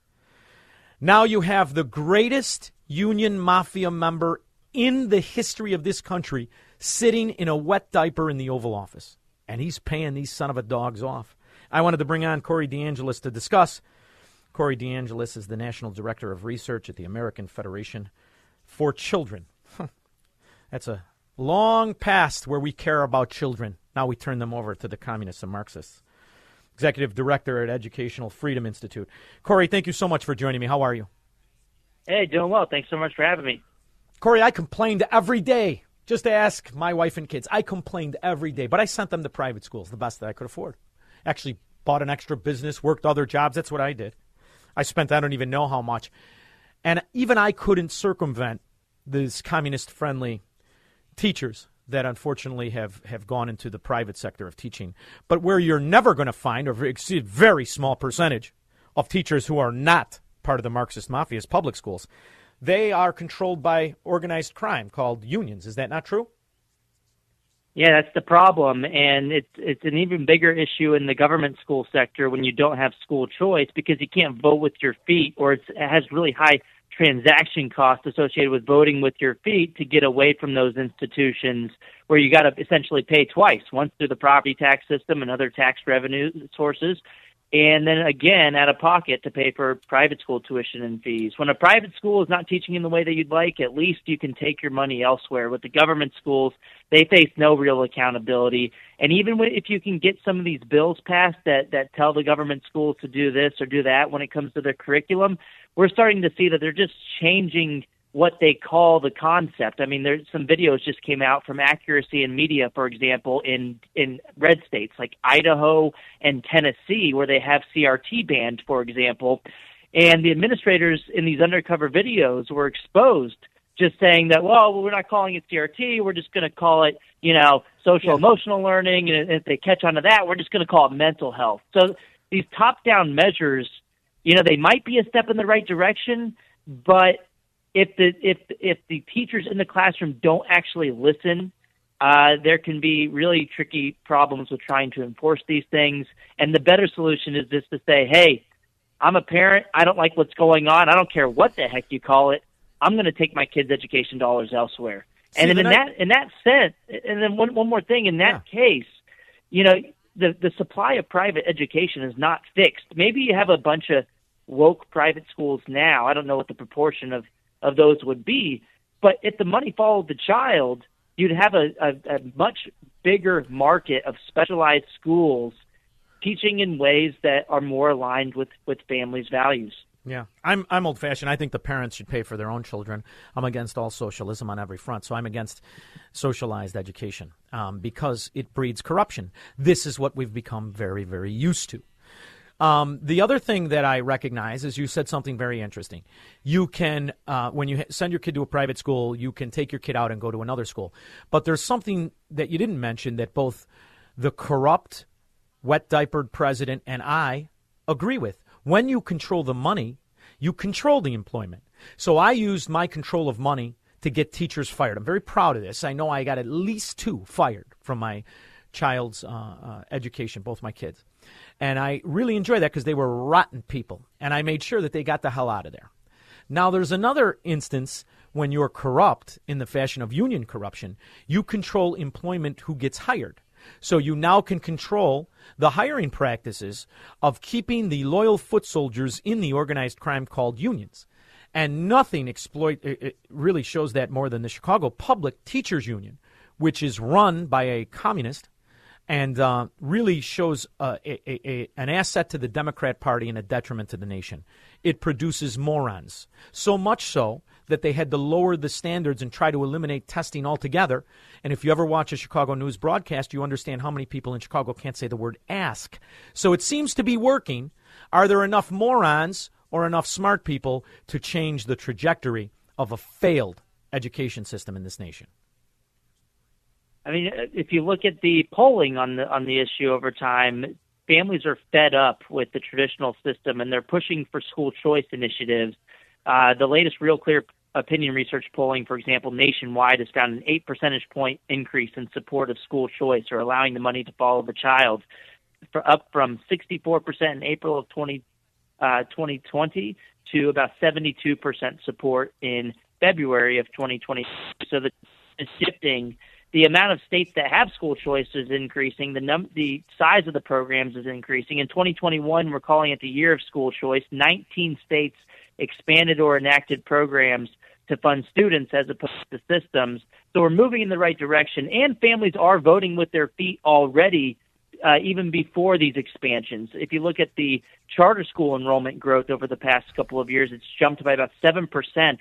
Now you have the greatest union mafia member in the history of this country sitting in a wet diaper in the Oval Office. And he's paying these son of a dogs off. I wanted to bring on Corey DeAngelis to discuss. Corey DeAngelis is the National Director of Research at the American Federation for Children. That's a long past where we care about children. Now we turn them over to the communists and Marxists. Executive Director at Educational Freedom Institute. Corey, thank you so much for joining me. How are you? Hey, doing well. Thanks so much for having me. Corey, I complained every day. Just ask my wife and kids. I complained every day, but I sent them to private schools, the best that I could afford. Actually, bought an extra business, worked other jobs. That's what I did. I spent I don't even know how much. And even I couldn't circumvent these communist friendly teachers that unfortunately have, have gone into the private sector of teaching. But where you're never going to find, or very small percentage of teachers who are not part of the Marxist mafia, is public schools. They are controlled by organized crime called unions. Is that not true? Yeah, that's the problem, and it's it's an even bigger issue in the government school sector when you don't have school choice because you can't vote with your feet, or it has really high transaction costs associated with voting with your feet to get away from those institutions where you got to essentially pay twice once through the property tax system and other tax revenue sources and then again out of pocket to pay for private school tuition and fees. When a private school is not teaching in the way that you'd like, at least you can take your money elsewhere. With the government schools, they face no real accountability. And even if you can get some of these bills passed that that tell the government schools to do this or do that when it comes to their curriculum, we're starting to see that they're just changing what they call the concept. I mean, there's some videos just came out from Accuracy in Media, for example, in in red states like Idaho and Tennessee, where they have CRT banned, for example, and the administrators in these undercover videos were exposed, just saying that, well, we're not calling it CRT, we're just going to call it, you know, social emotional learning, and if they catch on to that, we're just going to call it mental health. So these top down measures, you know, they might be a step in the right direction, but if the if if the teachers in the classroom don't actually listen, uh, there can be really tricky problems with trying to enforce these things. And the better solution is just to say, "Hey, I'm a parent. I don't like what's going on. I don't care what the heck you call it. I'm going to take my kids' education dollars elsewhere." See, and then in I- that in that sense, and then one one more thing in that case, you know, the the supply of private education is not fixed. Maybe you have a bunch of woke private schools now. I don't know what the proportion of of those would be, but if the money followed the child, you'd have a, a, a much bigger market of specialized schools teaching in ways that are more aligned with with families' values. Yeah, I'm I'm old fashioned. I think the parents should pay for their own children. I'm against all socialism on every front. So I'm against socialized education um, because it breeds corruption. This is what we've become very very used to. Um, the other thing that I recognize is you said something very interesting. You can, uh, when you send your kid to a private school, you can take your kid out and go to another school. But there's something that you didn't mention that both the corrupt, wet diapered president and I agree with. When you control the money, you control the employment. So I used my control of money to get teachers fired. I'm very proud of this. I know I got at least two fired from my child's uh, uh, education, both my kids. And I really enjoy that because they were rotten people. And I made sure that they got the hell out of there. Now, there's another instance when you're corrupt in the fashion of union corruption. You control employment who gets hired. So you now can control the hiring practices of keeping the loyal foot soldiers in the organized crime called unions. And nothing exploit it really shows that more than the Chicago Public Teachers Union, which is run by a communist and uh, really shows uh, a, a, an asset to the Democrat Party and a detriment to the nation. It produces morons. So much so that they had to lower the standards and try to eliminate testing altogether. And if you ever watch a Chicago news broadcast, you understand how many people in Chicago can't say the word ask. So it seems to be working. Are there enough morons or enough smart people to change the trajectory of a failed education system in this nation? I mean, if you look at the polling on the on the issue over time, families are fed up with the traditional system and they're pushing for school choice initiatives. Uh, the latest Real Clear opinion research polling, for example, nationwide has found an eight percentage point increase in support of school choice or allowing the money to follow the child, for up from 64% in April of 20, uh, 2020 to about 72% support in February of 2020. So the shifting the amount of states that have school choice is increasing. The num- the size of the programs is increasing. In 2021, we're calling it the year of school choice. 19 states expanded or enacted programs to fund students as opposed to systems. So we're moving in the right direction, and families are voting with their feet already. Uh, even before these expansions. If you look at the charter school enrollment growth over the past couple of years, it's jumped by about 7%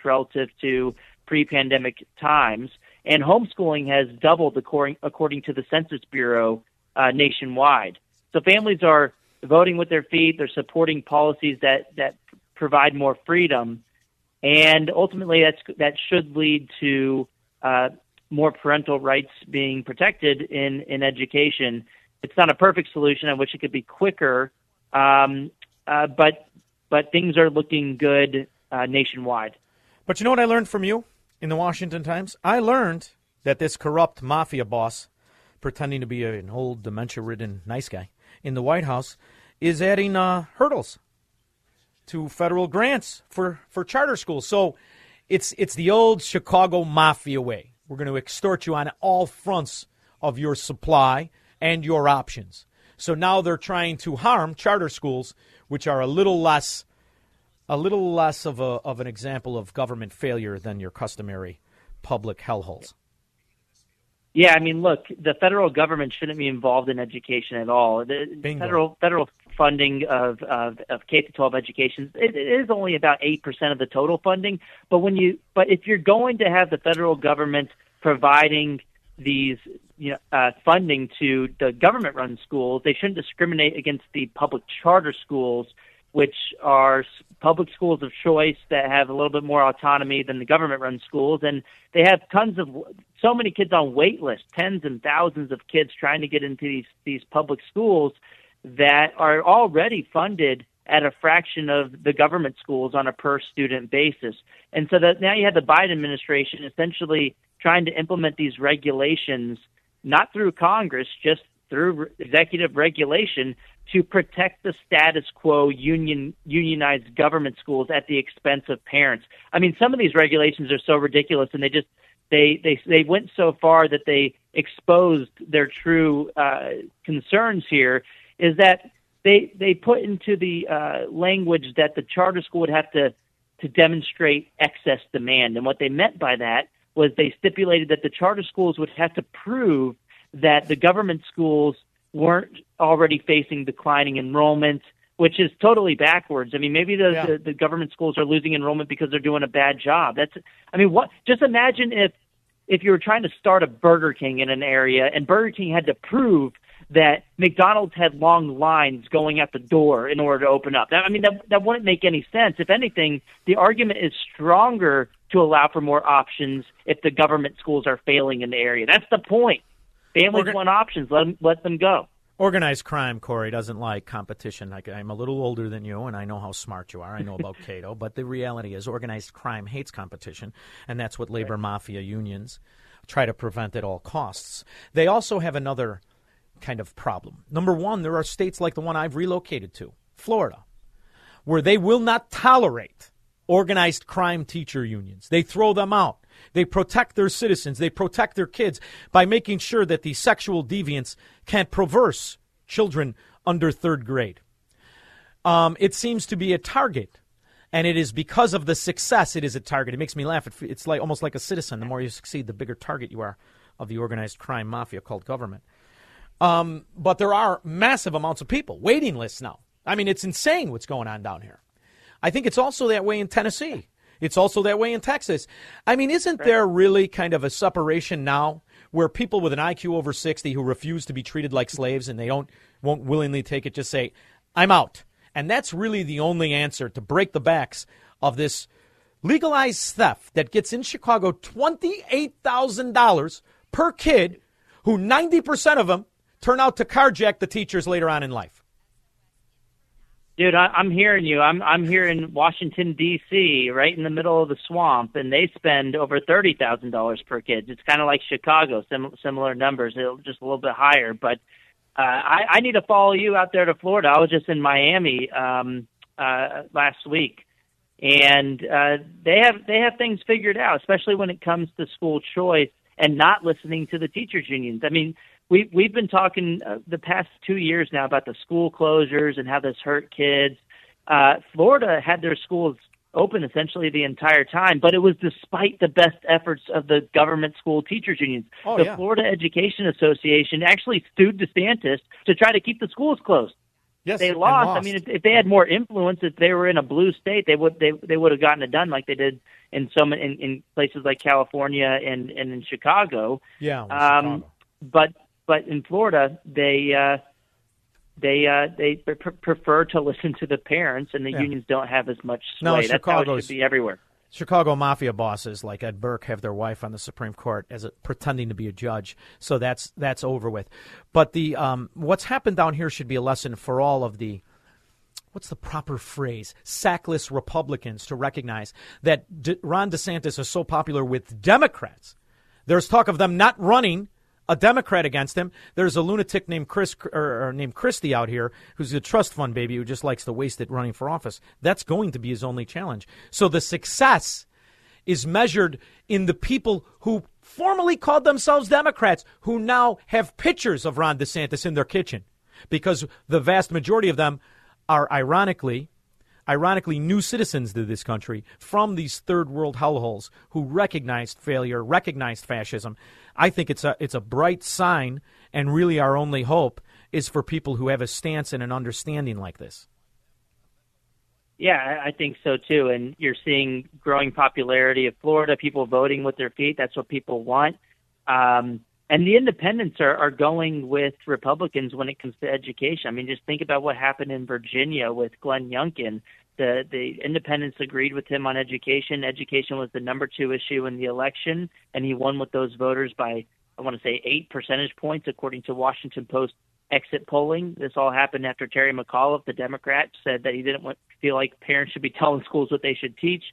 relative to pre pandemic times and homeschooling has doubled according, according to the Census Bureau uh, nationwide. So families are voting with their feet. They're supporting policies that that provide more freedom, and ultimately that's that should lead to uh, more parental rights being protected in in education. It's not a perfect solution. I wish it could be quicker, um, uh, but but things are looking good uh, nationwide. But you know what I learned from you? In the Washington Times, I learned that this corrupt mafia boss, pretending to be an old dementia ridden nice guy in the White House, is adding uh, hurdles to federal grants for, for charter schools. So it's, it's the old Chicago mafia way. We're going to extort you on all fronts of your supply and your options. So now they're trying to harm charter schools, which are a little less a little less of a of an example of government failure than your customary public hellholes. Yeah, I mean, look, the federal government shouldn't be involved in education at all. The Bingo. federal federal funding of of, of K to 12 education it, it is only about eight percent of the total funding. But when you but if you're going to have the federal government providing these you know uh, funding to the government run schools, they shouldn't discriminate against the public charter schools which are public schools of choice that have a little bit more autonomy than the government run schools. And they have tons of so many kids on wait lists tens and thousands of kids trying to get into these these public schools that are already funded at a fraction of the government schools on a per student basis. And so that now you have the Biden administration essentially trying to implement these regulations not through Congress just through executive regulation to protect the status quo union unionized government schools at the expense of parents. I mean, some of these regulations are so ridiculous, and they just they they they went so far that they exposed their true uh, concerns. Here is that they they put into the uh, language that the charter school would have to to demonstrate excess demand, and what they meant by that was they stipulated that the charter schools would have to prove that the government schools weren't already facing declining enrollment, which is totally backwards. I mean, maybe the, yeah. the, the government schools are losing enrollment because they're doing a bad job. That's, I mean, what? Just imagine if if you were trying to start a Burger King in an area and Burger King had to prove that McDonald's had long lines going at the door in order to open up. That, I mean, that that wouldn't make any sense. If anything, the argument is stronger to allow for more options if the government schools are failing in the area. That's the point. Families gonna, want options. Let them, let them go. Organized crime, Corey, doesn't like competition. Like I'm a little older than you, and I know how smart you are. I know about Cato, but the reality is, organized crime hates competition, and that's what labor mafia unions try to prevent at all costs. They also have another kind of problem. Number one, there are states like the one I've relocated to, Florida, where they will not tolerate organized crime teacher unions. They throw them out. They protect their citizens. They protect their kids by making sure that the sexual deviants can't perverse children under third grade. Um, it seems to be a target, and it is because of the success it is a target. It makes me laugh. It's like almost like a citizen. The more you succeed, the bigger target you are of the organized crime mafia called government. Um, but there are massive amounts of people waiting lists now. I mean, it's insane what's going on down here. I think it's also that way in Tennessee. It's also that way in Texas. I mean, isn't there really kind of a separation now where people with an IQ over 60 who refuse to be treated like slaves and they don't won't willingly take it just say, "I'm out." And that's really the only answer to break the backs of this legalized theft that gets in Chicago $28,000 per kid who 90% of them turn out to carjack the teachers later on in life. Dude, I, I'm hearing you. I'm I'm here in Washington D.C., right in the middle of the swamp, and they spend over thirty thousand dollars per kid. It's kind of like Chicago, sim- similar numbers, just a little bit higher. But uh, I, I need to follow you out there to Florida. I was just in Miami um, uh, last week, and uh, they have they have things figured out, especially when it comes to school choice and not listening to the teachers unions. I mean, we we've been talking uh, the past two years now about the school closures and how this hurt kids. Uh, Florida had their schools open essentially the entire time, but it was despite the best efforts of the government school teachers unions. Oh, the yeah. Florida Education Association actually sued DeSantis to try to keep the schools closed. Yes, they lost. lost. I mean, if, if they had more influence, if they were in a blue state, they would they they would have gotten it done like they did in some in, in places like California and and in Chicago. Yeah. Um, Chicago. but but in Florida, they uh, they uh, they pre- prefer to listen to the parents, and the Yeah. unions don't have as much sway. No, That's how it Chicago's- should be everywhere. Chicago mafia bosses like Ed Burke have their wife on the Supreme Court as a, pretending to be a judge, so that's that's over with. But the um, what's happened down here should be a lesson for all of the what's the proper phrase sackless Republicans to recognize that D- Ron DeSantis is so popular with Democrats. There's talk of them not running a Democrat against him. There's a lunatic named Chris or, or named Christie out here who's a trust fund baby who just likes to waste it running for office. That's going to be his only challenge. So the success is measured in the people who formerly called themselves Democrats who now have pictures of Ron DeSantis in their kitchen because the vast majority of them are ironically ironically new citizens to this country from these third world hellholes who recognized failure, recognized fascism. I think it's a it's a bright sign and really our only hope is for people who have a stance and an understanding like this. Yeah, I think so too. And you're seeing growing popularity of Florida, people voting with their feet. That's what people want. Um, and the independents are, are going with Republicans when it comes to education. I mean, just think about what happened in Virginia with Glenn Youngkin. The the independents agreed with him on education. Education was the number two issue in the election, and he won with those voters by I want to say eight percentage points, according to Washington Post exit polling. This all happened after Terry McAuliffe, the Democrat, said that he didn't want, feel like parents should be telling schools what they should teach.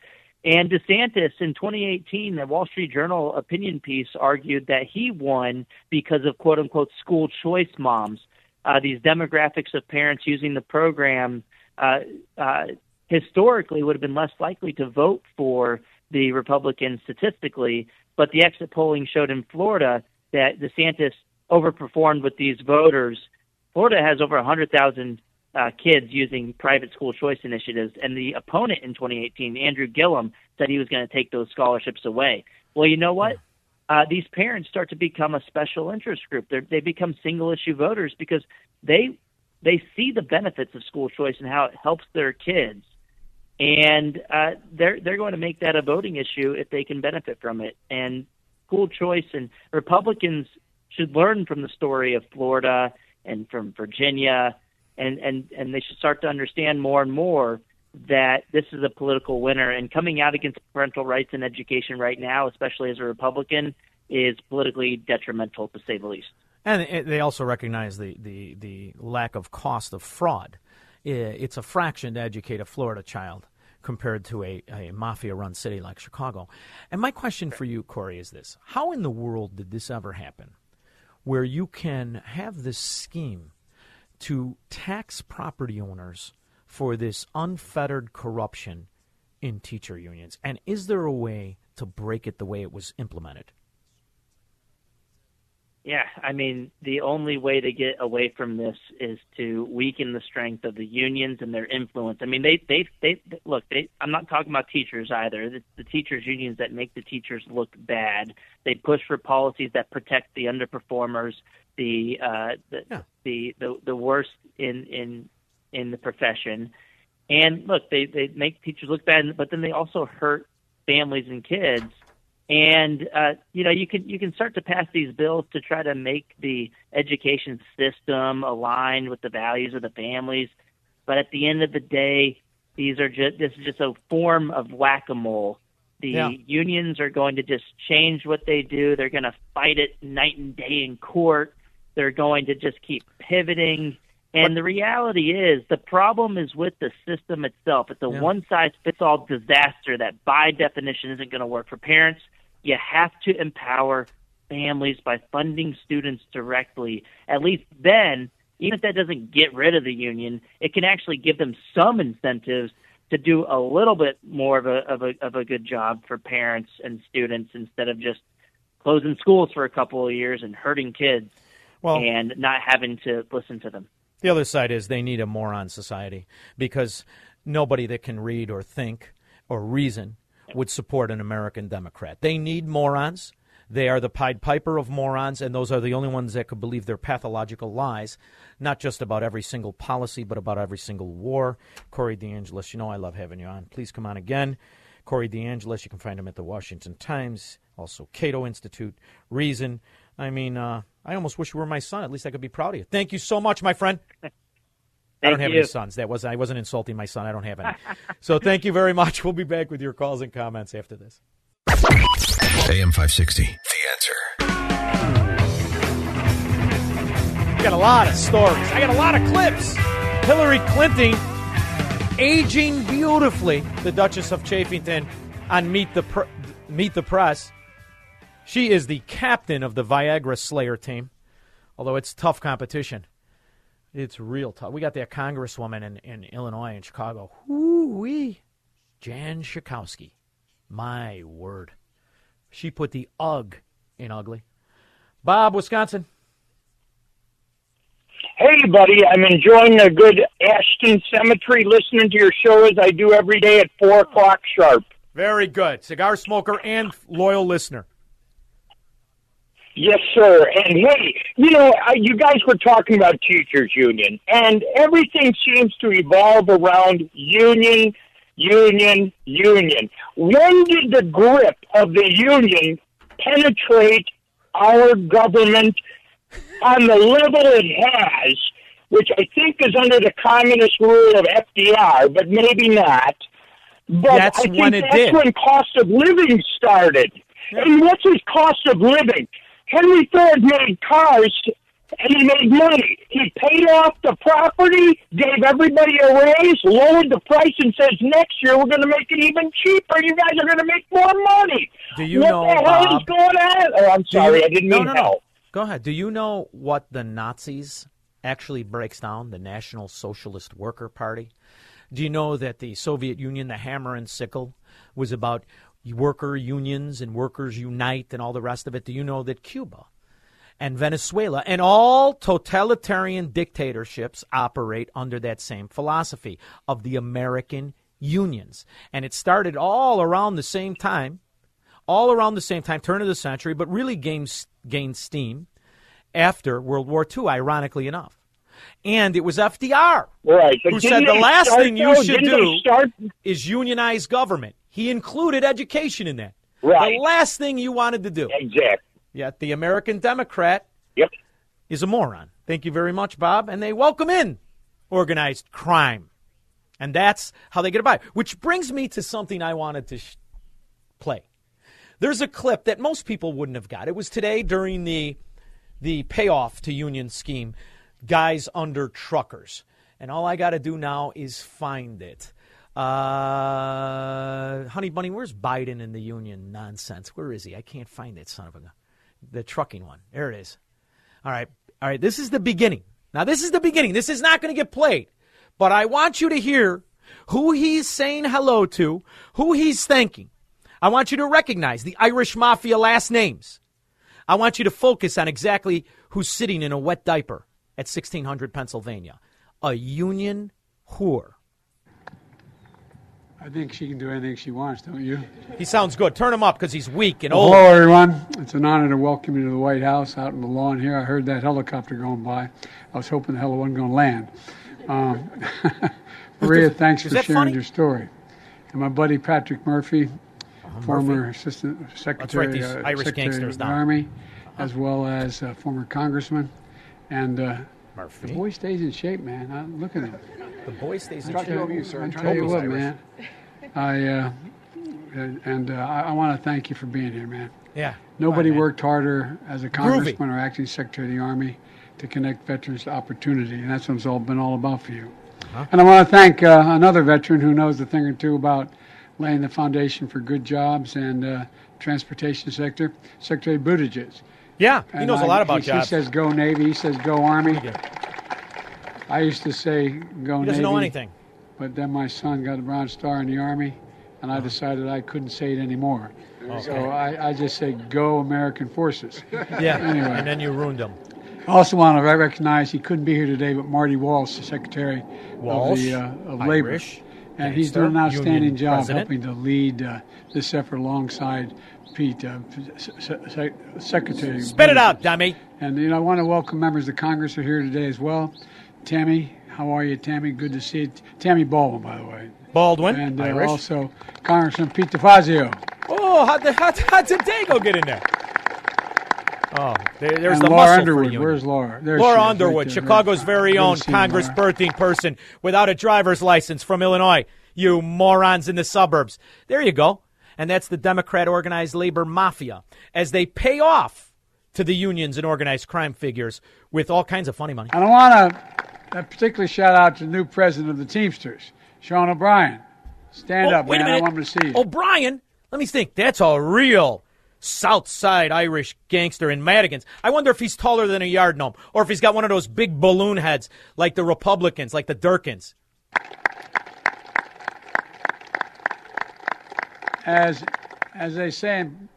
And DeSantis in 2018, the Wall Street Journal opinion piece argued that he won because of quote unquote school choice moms. Uh, these demographics of parents using the program uh, uh, historically would have been less likely to vote for the Republicans statistically, but the exit polling showed in Florida that DeSantis overperformed with these voters. Florida has over 100,000 uh, kids using private school choice initiatives, and the opponent in 2018, Andrew Gillum, said he was going to take those scholarships away. Well, you know what? Uh, these parents start to become a special interest group. They're, they become single issue voters because they they see the benefits of school choice and how it helps their kids, and uh, they're they're going to make that a voting issue if they can benefit from it. And school choice and Republicans should learn from the story of Florida and from Virginia, and and and they should start to understand more and more that this is a political winner. And coming out against parental rights in education right now, especially as a Republican, is politically detrimental to say the least. And they also recognize the, the, the lack of cost of fraud. It's a fraction to educate a Florida child compared to a, a mafia run city like Chicago. And my question for you, Corey, is this How in the world did this ever happen? Where you can have this scheme to tax property owners for this unfettered corruption in teacher unions? And is there a way to break it the way it was implemented? Yeah, I mean, the only way to get away from this is to weaken the strength of the unions and their influence. I mean, they they they look. They, I'm not talking about teachers either. The, the teachers unions that make the teachers look bad. They push for policies that protect the underperformers, the uh, the, the the the worst in in in the profession. And look, they they make teachers look bad, but then they also hurt families and kids and uh, you know you can you can start to pass these bills to try to make the education system align with the values of the families. But at the end of the day these are just this is just a form of whack-a-mole. The Yeah. unions are going to just change what they do. They're going to fight it night and day in court. They're going to just keep pivoting and the reality is the problem is with the system itself it's a Yeah. one size fits all disaster that by definition isn't going to work for parents you have to empower families by funding students directly. At least then, even if that doesn't get rid of the union, it can actually give them some incentives to do a little bit more of a of a of a good job for parents and students instead of just closing schools for a couple of years and hurting kids Well- and not having to listen to them. The other side is they need a moron society because nobody that can read or think or reason would support an American Democrat. They need morons. They are the Pied Piper of morons, and those are the only ones that could believe their pathological lies, not just about every single policy, but about every single war. Corey DeAngelis, you know I love having you on. Please come on again. Corey DeAngelis, you can find him at the Washington Times, also Cato Institute, Reason. I mean, uh, I almost wish you were my son. At least I could be proud of you. Thank you so much, my friend. I don't have you. any sons. That was I wasn't insulting my son. I don't have any. so thank you very much. We'll be back with your calls and comments after this. AM 560. The answer. I got a lot of stories. I got a lot of clips. Hillary Clinton aging beautifully. The Duchess of Chafington on Meet the Pr- Meet the Press. She is the captain of the Viagra Slayer team. Although it's tough competition. It's real tough. We got that congresswoman in, in Illinois and Chicago. Whoo-wee. Jan Schakowsky. My word. She put the UGG in ugly. Bob, Wisconsin. Hey, buddy, I'm enjoying a good Ashton Symmetry listening to your show as I do every day at 4 o'clock sharp. Very good. Cigar smoker and loyal listener. Yes, sir. And hey, you know, uh, you guys were talking about teachers union, and everything seems to evolve around union, union, union. When did the grip of the union penetrate our government on the level it has, which I think is under the communist rule of FDR, but maybe not. But That's I think when it that's did. when cost of living started. And what's his cost of living? Henry Ford made cars and he made money. He paid off the property, gave everybody a raise, lowered the price, and says next year we're going to make it even cheaper. You guys are going to make more money. Do you what know, the hell Bob? is going on? Oh, I'm sorry, you- I didn't no, mean no, no. Go ahead. Do you know what the Nazis actually breaks down? The National Socialist Worker Party. Do you know that the Soviet Union, the hammer and sickle, was about worker unions and workers unite and all the rest of it? Do you know that Cuba and Venezuela and all totalitarian dictatorships operate under that same philosophy of the American unions? And it started all around the same time all around the same time, turn of the century, but really gained, gained steam after World War II, ironically enough. And it was FDR Right, who said the last thing you should do start- is unionize government. He included education in that. Right. The last thing you wanted to do. Exactly. Yet the American Democrat yep. is a moron. Thank you very much, Bob. And they welcome in organized crime. And that's how they get by. Which brings me to something I wanted to sh- play. There's a clip that most people wouldn't have got. It was today during the the payoff to union scheme, guys under truckers. And all I got to do now is find it. Uh, Honey Bunny, where's Biden in the union nonsense? Where is he? I can't find it, son of a. The trucking one. There it is. All right. All right. This is the beginning. Now, this is the beginning. This is not going to get played. But I want you to hear who he's saying hello to, who he's thanking. I want you to recognize the Irish Mafia last names. I want you to focus on exactly who's sitting in a wet diaper at 1600 Pennsylvania. A union whore. I think she can do anything she wants, don't you? He sounds good. Turn him up because he's weak and Well, old. hello, everyone. It's an honor to welcome you to the White House out on the lawn here. I heard that helicopter going by. I was hoping the hell it wasn't going to land. Um, Maria, thanks Is for sharing funny? your story. And my buddy Patrick Murphy, former Assistant Secretary, uh, Irish Secretary gangsters of the down. Army, as well as uh, former Congressman. And uh, Murphy. the boy stays in shape, man. I, look at him. The boy stays in shape. I shape. tell you, I tell you what, man. I uh, and and, uh, I, I want to thank you for being here, man. Yeah. Nobody Fine, worked harder as a congressman or acting secretary of the army to connect veterans to opportunity, and that's what it's all been all about for you. And I want to thank uh, another veteran who knows a thing or two about laying the foundation for good jobs and uh, transportation sector, Secretary Buttigieg. Yeah, he And knows a I- lot about he, jobs. He says go Navy. He says go Army. I used to say go He doesn't Navy. know anything. But then my son got a Bronze Star in the Army, and I decided I couldn't say it anymore. So I, I just say go American Forces. Yeah. Anyway. And then you ruined him. I also want to recognize he couldn't be here today, but Marty Walsh, the Secretary Walsh, of, the, uh, of Labor. Irish, And he's doing an outstanding union job president. helping to lead uh, this effort alongside Pete, uh, Se- Se- Secretary. Spit it out, dummy. And you know, I want to welcome members of Congress who are here today as well. Tammy, how are you, Tammy? Good to see you. Tammy Baldwin, by the way. Baldwin, And uh, also Congressman Pete DeFazio. Oh, how'd, the, how'd, how'd get in there? Oh, there, there's and the Laura muscle Underwood. for you. Where's Laura? There Laura is, right Underwood, there, Chicago's right. very own Congress Laura. birthing person without a driver's license from Illinois. You morons in the suburbs. There you go. And that's the Democrat organized labor mafia as they pay off to the unions and organized crime figures with all kinds of funny money. And I want to particularly shout out to the new president of the Teamsters, Sean O'Brien. Stand Oh, up, wait a man. I want him to see you. O'Brien, let me think. That's a real South Side Irish gangster in Madigan's. I wonder if he's taller than a yard gnome or if he's got one of those big balloon heads like the Republicans, like the Durkins. As as they say in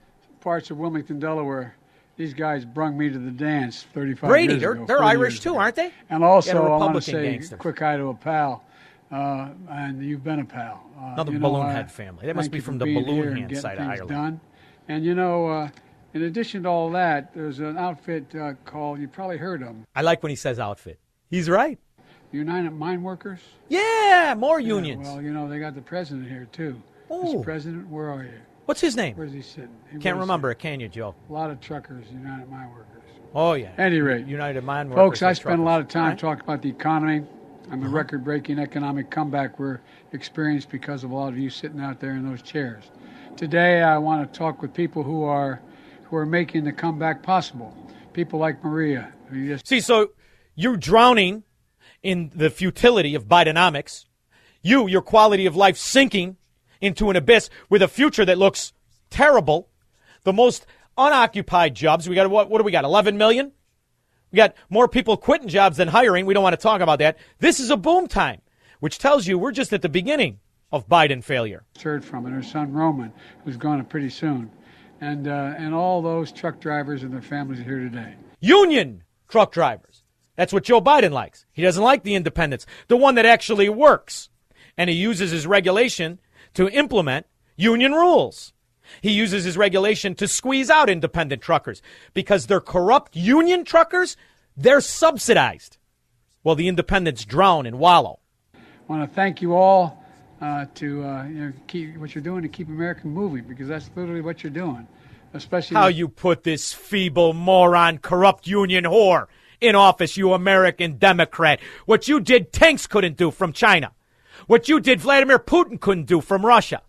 parts of Wilmington, Delaware, these guys brung me to the dance 35 Brady, years they're, ago. they're Irish too, ago. aren't they? And also, Yeah, I want to say gangster. quick hi to a pal, uh, and you've been a pal. Uh, Another you know, balloon I head family. That must be from the balloon hand side of Ireland. Done. And you know, uh, in addition to all that, there's an outfit uh, called you probably heard of them, I like when he says outfit. He's right. United Mine Workers. Yeah, more Yeah, unions. well, you know, they got the president here too. Oh. Mr. President, where are you? What's his name? Where's he sitting? He Can't remember it, can you, Joe? A lot of truckers, United Mine Workers. Oh, yeah. At any rate, United Mine Workers. folks, I and spent a lot of time right. talking about the economy and the Uh-huh. record-breaking economic comeback we're experienced because of a lot of you sitting out there in those chairs. Today, I want to talk with people who are who are making the comeback possible. People like Maria, who just See, so you're drowning in the futility of Bidenomics. You, your quality of life sinking into an abyss with a future that looks terrible. The most unoccupied jobs. We got what? What do we got? 11 million. We got more people quitting jobs than hiring. We don't want to talk about that. This is a boom time, which tells you we're just at the beginning of Biden failure. heard from, and her son Roman, who's going pretty soon, and uh, and all those truck drivers and their families are here today. Union truck drivers. That's what Joe Biden likes. He doesn't like the independents, the one that actually works. And he uses his regulation to implement union rules. He uses his regulation to squeeze out independent truckers because they're corrupt union truckers, they're subsidized. While the independents drown and wallow. I want to thank you all uh, to uh, you know, keep what you're doing to keep America moving because that's literally what you're doing, especially How you put this feeble moron, corrupt union whore in office, you American Democrat. What you did, tanks couldn't do from China. What you did, Vladimir Putin couldn't do from Russia.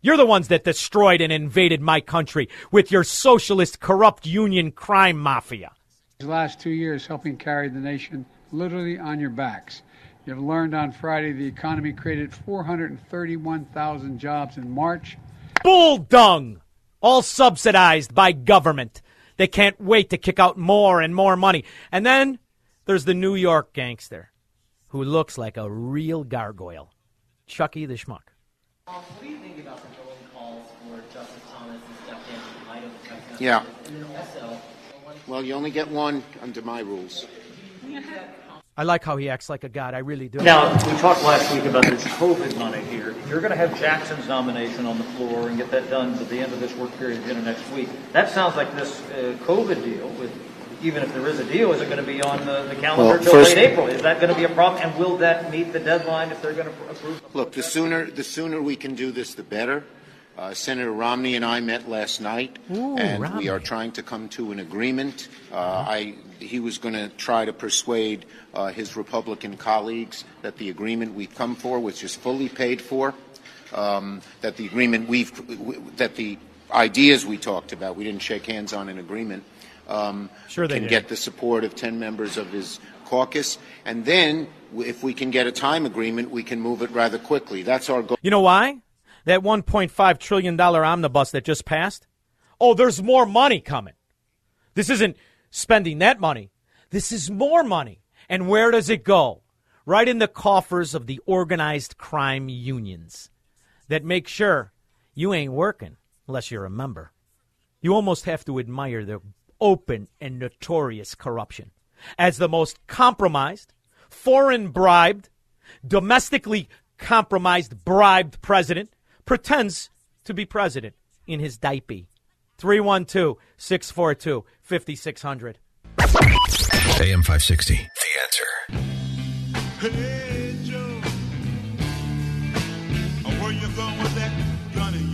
You're the ones that destroyed and invaded my country with your socialist, corrupt union crime mafia. last two years helping carry the nation literally on your backs. You've learned on Friday the economy created 431,000 jobs in March. Bull dung! All subsidized by government. They can't wait to kick out more and more money. And then there's the New York gangster who looks like a real gargoyle Chucky the Schmuck. What do you think about the growing calls for Justice Thomas to step in in light of the Yeah. Well, you only get one under my rules. I like how he acts like a god. I really do. Now, we talked last week about this COVID money here. You're going to have Jackson's nomination on the floor and get that done at the end of this work period at the next week. That sounds like this uh, COVID deal, with even if there is a deal, is it going to be on the, the calendar Well, until first- late April? Is that going to be a problem? And will that meet the deadline if they're going to approve? Look, the sooner the sooner we can do this, the better. Uh, Senator Romney and I met last night, Ooh, and Romney. we are trying to come to an agreement. Uh, I, he was going to try to persuade uh, his Republican colleagues that the agreement we've come for, which is fully paid for, um, that the agreement we've, that the ideas we talked about, we didn't shake hands on an agreement, um, Sure can did. get the support of 10 members of his caucus, and then if we can get a time agreement, we can move it rather quickly. That's our goal. You know why? That $1.5 trillion omnibus that just passed? Oh, there's more money coming. This isn't spending that money. This is more money. And where does it go? Right in the coffers of the organized crime unions that make sure you ain't working unless you're a member. You almost have to admire their open and notorious corruption. As the most compromised, foreign bribed, domestically compromised, bribed president pretends to be president in his diaper. 312 642 5600. AM 560. The answer.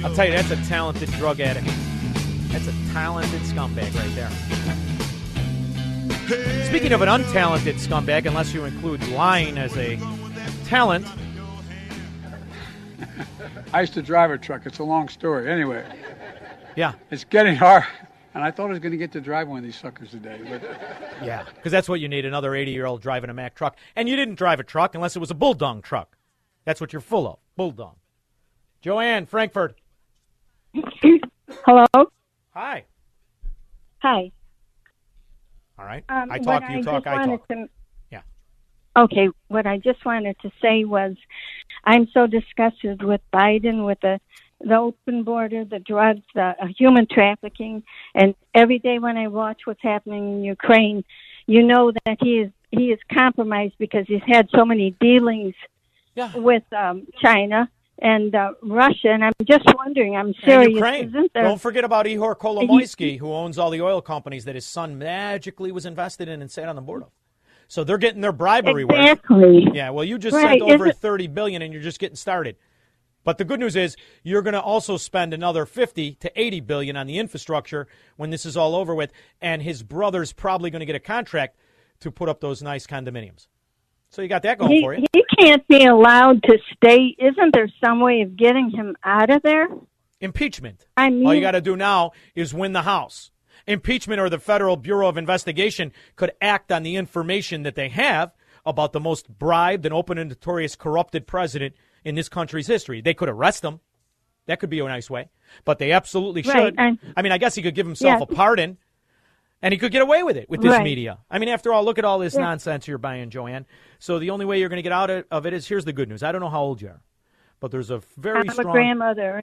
I'll tell you, that's a talented drug addict. That's a talented scumbag right there. Speaking of an untalented scumbag, unless you include lying as a talent, I used to drive a truck. It's a long story. Anyway, yeah, it's getting hard. And I thought I was going to get to drive one of these suckers today. But yeah, because that's what you need another 80 year old driving a Mack truck. And you didn't drive a truck unless it was a bulldog truck. That's what you're full of bulldog. Joanne, Frankfort. Hello. Hi. Hi. All right. Um, I what talk, you I talk, I wanted talk. to- Yeah. Okay, what I just wanted to say was, I'm so disgusted with Biden, with the the open border, the drugs, the uh, human trafficking, and every day when I watch what's happening in Ukraine, you know that he is he is compromised because he's had so many dealings with um, China and uh, Russia, and I'm just wondering. I'm serious. Ukraine. Isn't there? Don't forget about Ihor Kolomoisky, who owns all the oil companies that his son magically was invested in and sat on the board of. So they're getting their bribery worth. Exactly. Yeah. Well, you just Right, sent over isn't- thirty billion, and you're just getting started. But the good news is you're going to also spend another 50 to 80 billion on the infrastructure when this is all over with and his brother's probably going to get a contract to put up those nice condominiums. So you got that going he, for you. he can't be allowed to stay. Isn't there some way of getting him out of there? Impeachment. I mean, All you got to do now is win the House. Impeachment or the Federal Bureau of Investigation could act on the information that they have about the most bribed and open and notorious corrupted president in this country's history. They could arrest him. That could be a nice way. But they absolutely Right, should. and- I mean, I guess he could give himself Yeah. a pardon and he could get away with it with this Right. media. I mean, after all, look at all this Yeah. nonsense you're buying, Joanne. So the only way you're going to get out of it is here's the good news. I don't know how old you are, but there's a very I'm strong a grandmother.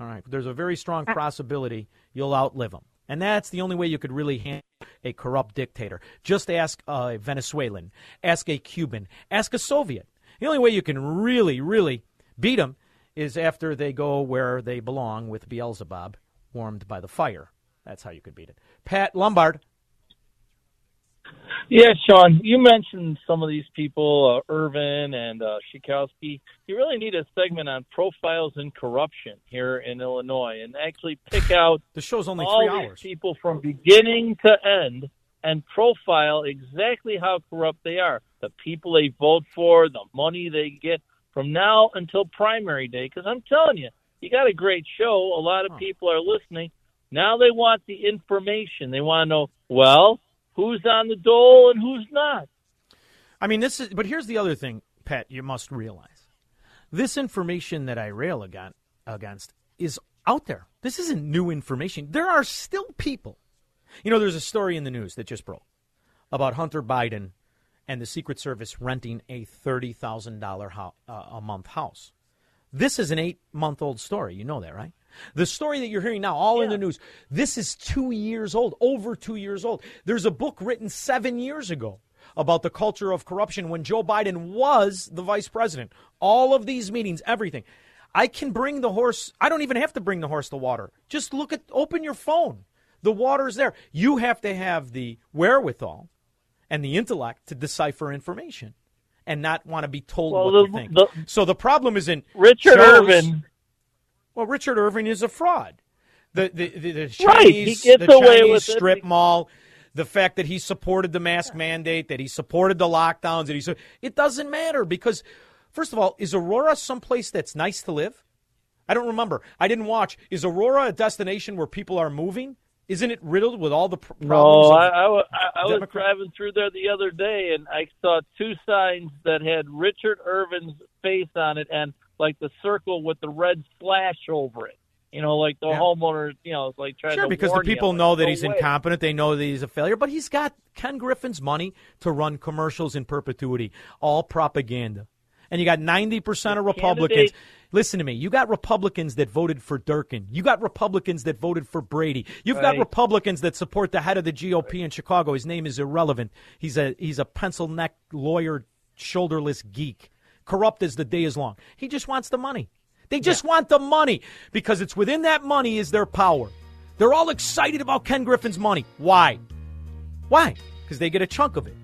all right. There's a very strong possibility you'll outlive him. And that's the only way you could really handle a corrupt dictator. Just ask a Venezuelan, ask a Cuban, ask a Soviet. The only way you can really, really beat them is after they go where they belong with Beelzebub, warmed by the fire. That's how you could beat it. Pat Lombard. Yeah, Shaun, you mentioned some of these people, uh, Irvin and uh, Shikowski. You really need a segment on profiles in corruption here in Illinois and actually pick out the show's only all three hours. people from beginning to end and profile exactly how corrupt they are. The people they vote for, the money they get from now until primary day. Because I'm telling you, you got a great show. A lot of people are listening. Now they want the information. They want to know, well, who's on the dole and who's not. I mean, this is. But here's the other thing, Pat. You must realize this information that I rail against is out there. This isn't new information. There are still people. You know, there's a story in the news that just broke about Hunter Biden and the Secret Service renting a thirty thousand dollar uh, a month house. This is an eight month old story. You know that, right? The story that you're hearing now, all yeah. in the news, this is two years old, over two years old. There's a book written seven years ago about the culture of corruption when Joe Biden was the vice president. All of these meetings, everything. I can bring the horse. I don't even have to bring the horse to water. Just look at, open your phone. The water's there. You have to have the wherewithal and the intellect to decipher information and not want to be told well, what the, to think. The, so the problem isn't Richard shows, Irvin. Well, Richard Irvin is a fraud. The the the, the Chinese, right. he gets the away Chinese with strip it. mall, the fact that he supported the mask mandate, that he supported the lockdowns, that he said it doesn't matter because first of all, is Aurora someplace that's nice to live? I don't remember. I didn't watch. Is Aurora a destination where people are moving? Isn't it riddled with all the pr- problems? No, I, I, I, I was driving through there the other day, and I saw two signs that had Richard Irvin's face on it, and like the circle with the red slash over it. You know, like the yeah. homeowner, you know, like trying sure, to because the people you, know like, that no he's way. incompetent. They know that he's a failure, but he's got Ken Griffin's money to run commercials in perpetuity, all propaganda. And you got 90% of Republicans. Candidate. Listen to me. You got Republicans that voted for Durkin. You got Republicans that voted for Brady. You've got Republicans that support the head of the GOP in Chicago. His name is irrelevant. He's a he's a pencil neck lawyer, shoulderless geek. Corrupt as the day is long. He just wants the money. They just want the money because it's within that money is their power. They're all excited about Ken Griffin's money. Why? Why? Because they get a chunk of it.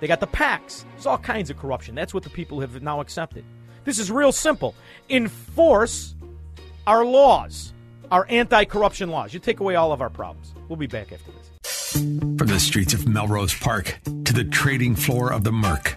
They got the PACs. There's all kinds of corruption. That's what the people have now accepted. This is real simple. Enforce our laws, our anti corruption laws. You take away all of our problems. We'll be back after this. From the streets of Melrose Park to the trading floor of the Merc,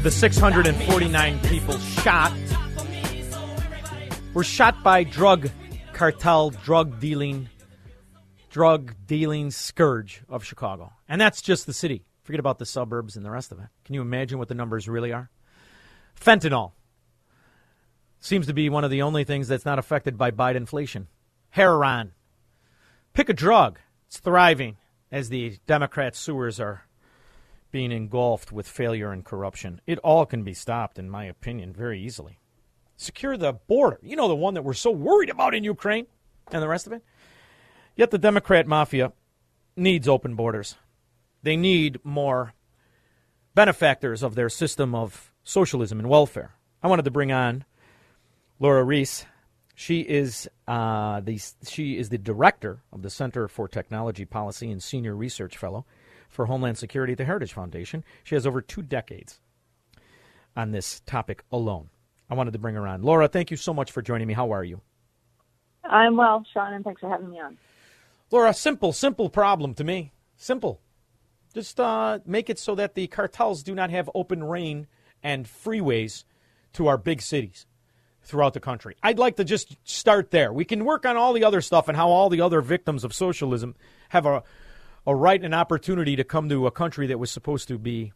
of the 649 people shot were shot by drug cartel, drug dealing, drug dealing scourge of Chicago. And that's just the city. Forget about the suburbs and the rest of it. Can you imagine what the numbers really are? Fentanyl seems to be one of the only things that's not affected by Biden inflation. Heroin. Pick a drug. It's thriving as the Democrat sewers are being engulfed with failure and corruption. It all can be stopped, in my opinion, very easily. Secure the border. You know, the one that we're so worried about in Ukraine and the rest of it. Yet the Democrat mafia needs open borders. They need more benefactors of their system of socialism and welfare. I wanted to bring on Lora Reis. She is uh, the she is the director of the Center for Technology Policy and senior research fellow for Homeland Security at the Heritage Foundation. She has over two decades on this topic alone. I wanted to bring her on. Lora, thank you so much for joining me. How are you? I'm well, Shaun, and thanks for having me on. Lora, simple, simple problem to me. Simple. Just uh, make it so that the cartels do not have open reign and freeways to our big cities throughout the country. I'd like to just start there. We can work on all the other stuff and how all the other victims of socialism have a, a right and opportunity to come to a country that was supposed to be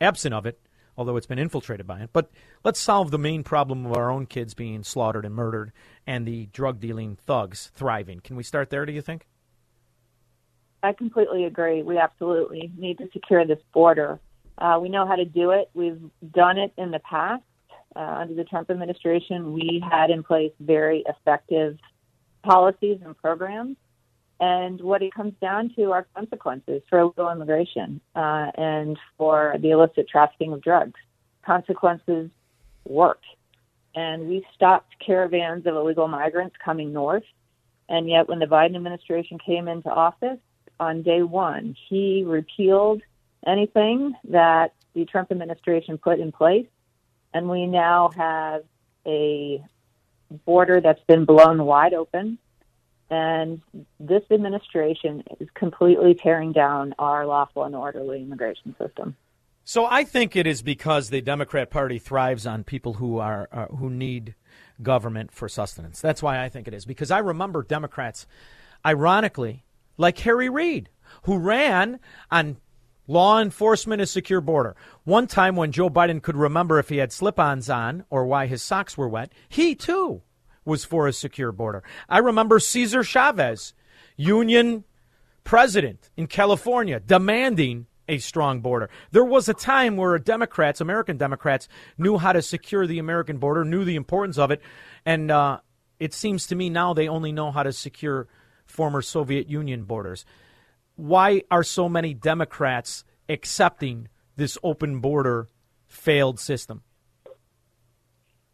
absent of it, although it's been infiltrated by it. But let's solve the main problem of our own kids being slaughtered and murdered and the drug dealing thugs thriving. Can we start there, do you think? I completely agree. We absolutely need to secure this border. Uh, we know how to do it. We've done it in the past. Uh, under the Trump administration, we had in place very effective policies and programs. And what it comes down to are consequences for illegal immigration uh, and for the illicit trafficking of drugs. Consequences work. And we stopped caravans of illegal migrants coming north. And yet, when the Biden administration came into office, on day one, he repealed anything that the Trump administration put in place. And we now have a border that's been blown wide open. And this administration is completely tearing down our lawful and orderly immigration system. So I think it is because the Democrat Party thrives on people who are uh, who need government for sustenance. That's why I think it is because I remember Democrats, ironically, like Harry Reid, who ran on law enforcement and secure border. One time when Joe Biden could remember if he had slip-ons on or why his socks were wet, he too was for a secure border. I remember Cesar Chavez, union president in California, demanding a strong border. There was a time where Democrats, American Democrats, knew how to secure the American border, knew the importance of it, and uh, it seems to me now they only know how to secure former Soviet Union borders. Why are so many Democrats accepting this open border failed system?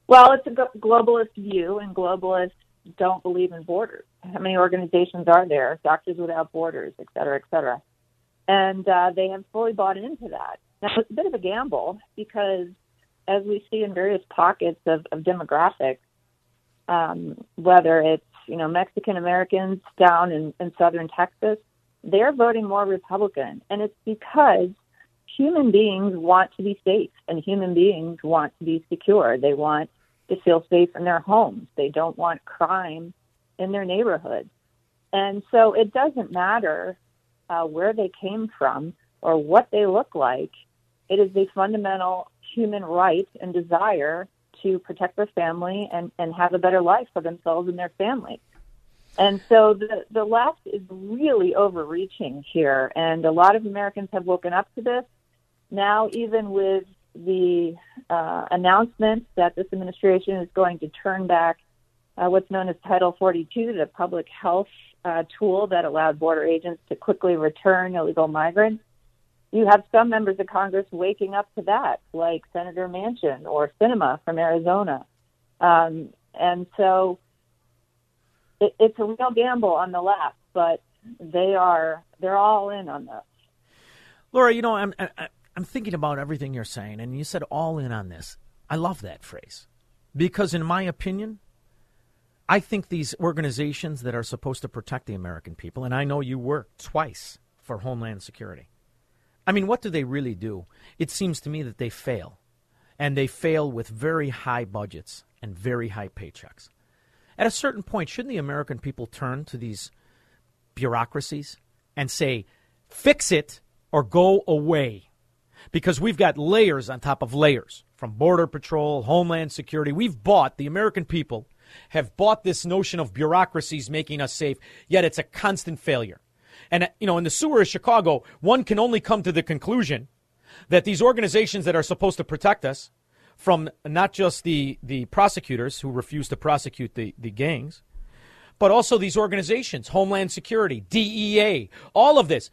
Well, it's a globalist view, and globalists don't believe in borders. How many organizations are there? Doctors Without Borders, et cetera, et cetera and uh, they have fully bought into that. Now it's a bit of a gamble because, as we see in various pockets of, of demographics, um, whether it's you know Mexican Americans down in, in southern Texas, they're voting more Republican, and it's because human beings want to be safe, and human beings want to be secure. They want to feel safe in their homes. They don't want crime in their neighborhoods. And so it doesn't matter uh, where they came from or what they look like. It is a fundamental human right and desire to protect their family and, and have a better life for themselves and their family. And so the, the left is really overreaching here, and a lot of Americans have woken up to this. Now, even with the uh, announcement that this administration is going to turn back uh, what's known as Title 42, the public health uh, tool that allowed border agents to quickly return illegal migrants. You have some members of Congress waking up to that, like Senator Manchin or Sinema from Arizona. Um, and so it, it's a real gamble on the left, but they are they're all in on this. Lora, you know, I'm I'm thinking about everything you're saying, and you said all in on this. I love that phrase because, in my opinion, I think these organizations that are supposed to protect the American people, and I know you worked twice for Homeland Security. I mean, what do they really do? It seems to me that they fail. And they fail with very high budgets and very high paychecks. At a certain point, shouldn't the American people turn to these bureaucracies and say, fix it or go away? Because we've got layers on top of layers from Border Patrol, Homeland Security. We've bought the American people have bought this notion of bureaucracies making us safe, yet it's a constant failure. And, you know, in the sewer of Chicago, one can only come to the conclusion that these organizations that are supposed to protect us from not just the, the prosecutors who refuse to prosecute the, the gangs, but also these organizations, Homeland Security, DEA, all of this.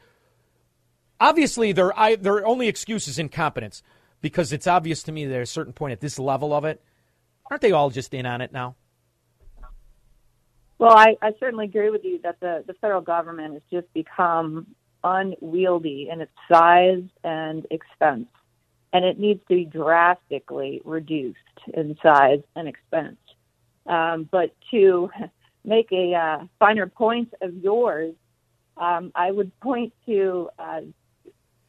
Obviously, their, their only excuse is incompetence because it's obvious to me that at a certain point at this level of it, aren't they all just in on it now? Well, I, I certainly agree with you that the, the federal government has just become unwieldy in its size and expense, and it needs to be drastically reduced in size and expense. Um, but to make a uh, finer point of yours, um, I would point to uh,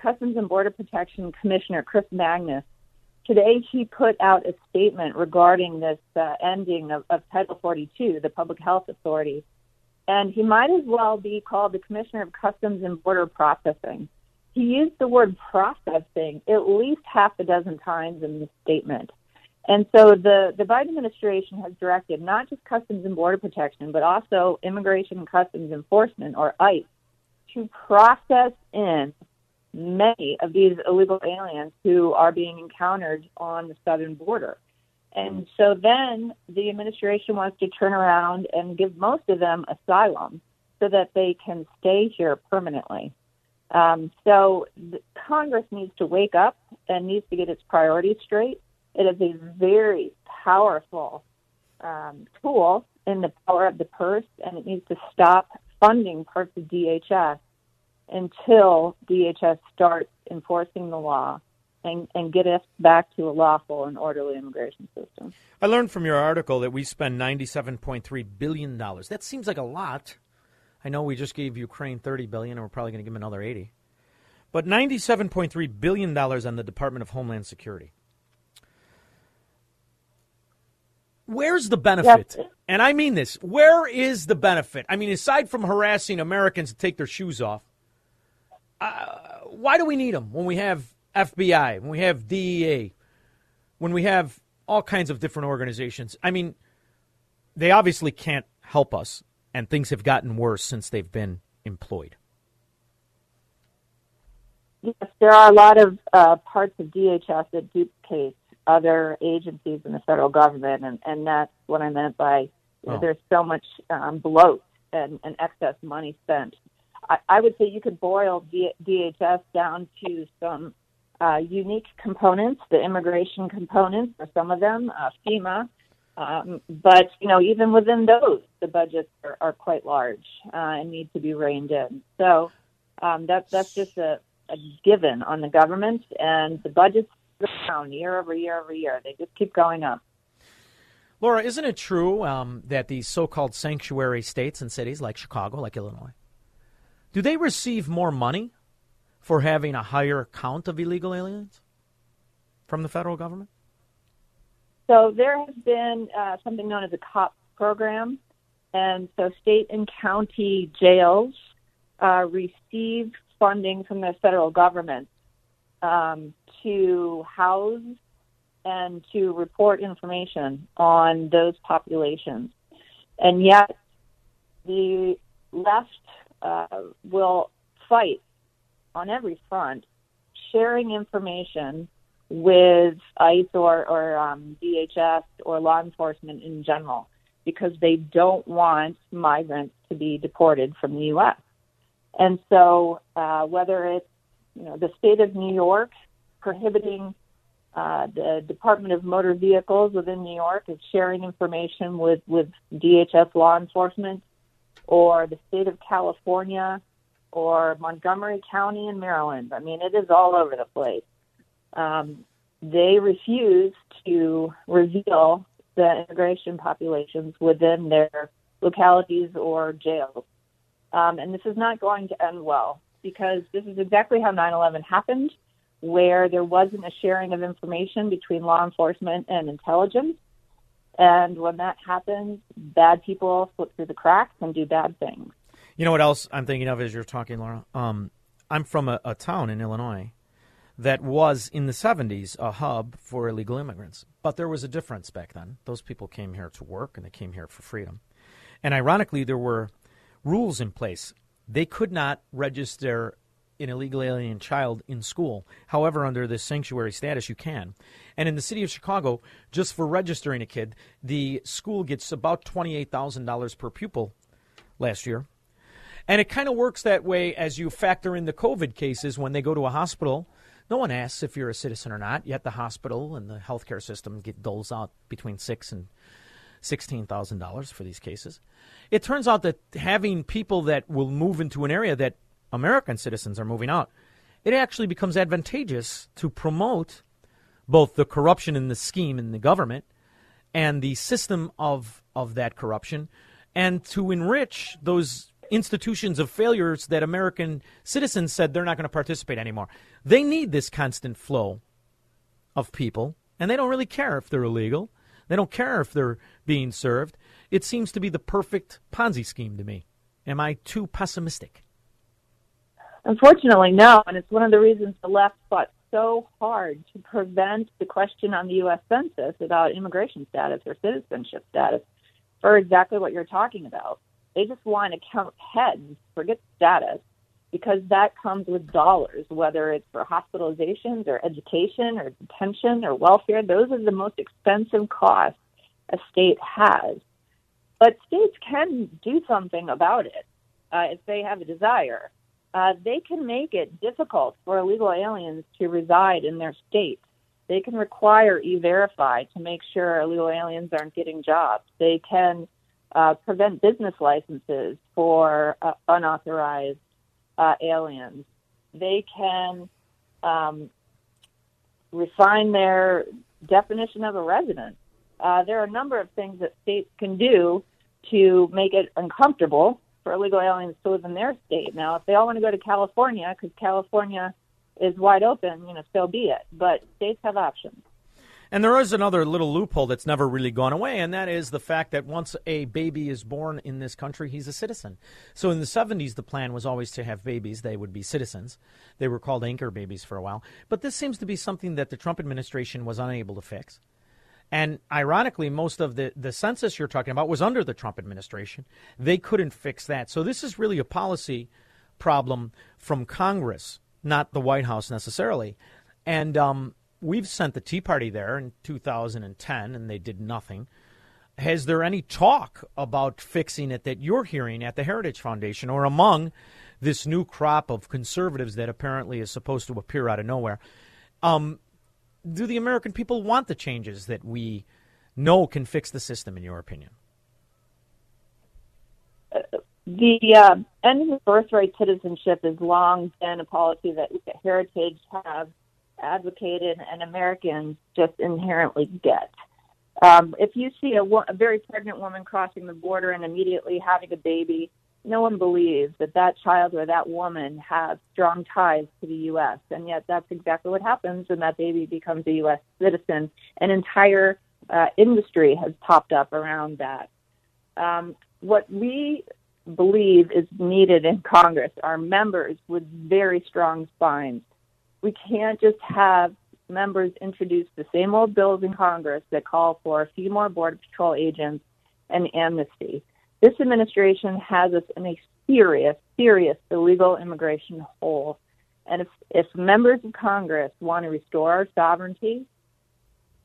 Customs and Border Protection Commissioner Chris Magnus Today, he put out a statement regarding this uh, ending of, of Title 42, the Public Health Authority. And he might as well be called the Commissioner of Customs and Border Processing. He used the word processing at least half a dozen times in this statement. And so the, the Biden administration has directed not just Customs and Border Protection, but also Immigration and Customs Enforcement, or ICE, to process in many of these illegal aliens who are being encountered on the southern border. And so then the administration wants to turn around and give most of them asylum so that they can stay here permanently. Um, so Congress needs to wake up and needs to get its priorities straight. It is a very powerful um, tool in the power of the purse, and it needs to stop funding parts of DHS until DHS starts enforcing the law and, and get us back to a lawful and orderly immigration system. I learned from your article that we spend $97.3 billion. That seems like a lot. I know we just gave Ukraine 30 billion, and we're probably going to give them another 80 but $97.3 billion on the Department of Homeland Security. Where's the benefit? Yes. And I mean this. Where is the benefit? I mean, aside from harassing Americans to take their shoes off, uh, why do we need them when we have FBI, when we have DEA, when we have all kinds of different organizations? I mean, they obviously can't help us, and things have gotten worse since they've been employed. Yes, there are a lot of uh, parts of DHS that duplicate other agencies in the federal government, and, and that's what I meant by you know, oh. there's so much um, bloat and, and excess money spent. I, I would say you could boil DHS down to some uh, unique components, the immigration components, or some of them, uh, FEMA. Um, but you know, even within those, the budgets are, are quite large uh, and need to be reined in. So um, that's that's just a, a given on the government, and the budgets go down year over year over year. They just keep going up. Lora, isn't it true um, that these so-called sanctuary states and cities like Chicago, like Illinois, do they receive more money for having a higher count of illegal aliens from the federal government? So there has been uh, something known as a SCAAP program, and so state and county jails uh, receive funding from the federal government um, to house and to report information on those populations. And yet, the left uh, will fight on every front, sharing information with ICE or, or um, DHS or law enforcement in general because they don't want migrants to be deported from the U.S. And so, uh, whether it's you know the state of New York prohibiting uh, the Department of Motor Vehicles within New York is sharing information with with DHS law enforcement, or the state of California, or Montgomery County in Maryland. I mean, it is all over the place. Um, they refuse to reveal the immigration populations within their localities or jails. Um, and this is not going to end well because this is exactly how 9 11 happened, where there wasn't a sharing of information between law enforcement and intelligence. And when that happens, bad people slip through the cracks and do bad things. You know what else I'm thinking of as you're talking, Lora? Um, I'm from a, a town in Illinois that was in the 70s a hub for illegal immigrants. But there was a difference back then. Those people came here to work and they came here for freedom. And ironically, there were rules in place. They could not register an illegal alien child in school. However, under this sanctuary status, you can. And in the city of Chicago, just for registering a kid, the school gets about $28,000 per pupil last year. And it kind of works that way as you factor in the COVID cases when they go to a hospital. No one asks if you're a citizen or not, yet the hospital and the healthcare system get doles out between six and $16,000 for these cases. It turns out that having people that will move into an area that American citizens are moving out, it actually becomes advantageous to promote both the corruption in the scheme in the government and the system of, of that corruption and to enrich those institutions of failures that American citizens said they're not going to participate anymore. They need this constant flow of people, and they don't really care if they're illegal. They don't care if they're being served. It seems to be the perfect Ponzi scheme to me. Am I too pessimistic? Unfortunately, no. And it's one of the reasons the left fought so hard to prevent the question on the U.S. Census about immigration status or citizenship status for exactly what you're talking about. They just want to count heads, forget status, because that comes with dollars, whether it's for hospitalizations or education or detention or welfare. Those are the most expensive costs a state has. But states can do something about it uh, if they have a desire. Uh, they can make it difficult for illegal aliens to reside in their state. They can require e-verify to make sure illegal aliens aren't getting jobs. They can uh, prevent business licenses for uh, unauthorized uh, aliens. They can um, refine their definition of a resident. Uh, there are a number of things that states can do to make it uncomfortable for illegal aliens to live in their state. Now, if they all want to go to California, because California is wide open, you know, so be it. But states have options. And there is another little loophole that's never really gone away, and that is the fact that once a baby is born in this country, he's a citizen. So in the 70s, the plan was always to have babies. They would be citizens. They were called anchor babies for a while. But this seems to be something that the Trump administration was unable to fix. And ironically, most of the, the census you're talking about was under the Trump administration. They couldn't fix that. So this is really a policy problem from Congress, not the White House necessarily. And um, we've sent the Tea Party there in 2010, and they did nothing. Has there any talk about fixing it that you're hearing at the Heritage Foundation or among this new crop of conservatives that apparently is supposed to appear out of nowhere? Um, do the American people want the changes that we know can fix the system, in your opinion? the uh, ending of birthright citizenship has long been a policy that Heritage have advocated and Americans just inherently get. Um, if you see a, a very pregnant woman crossing the border and immediately having a baby, no one believes that that child or that woman has strong ties to the U.S. And yet that's exactly what happens when that baby becomes a U.S. citizen. An entire uh, industry has popped up around that. Um, what we believe is needed in Congress are members with very strong spines we can't just have members introduce the same old bills in Congress that call for a few more Border Patrol agents and amnesty. This administration has us in a serious, serious illegal immigration hole. And if, if members of Congress want to restore our sovereignty,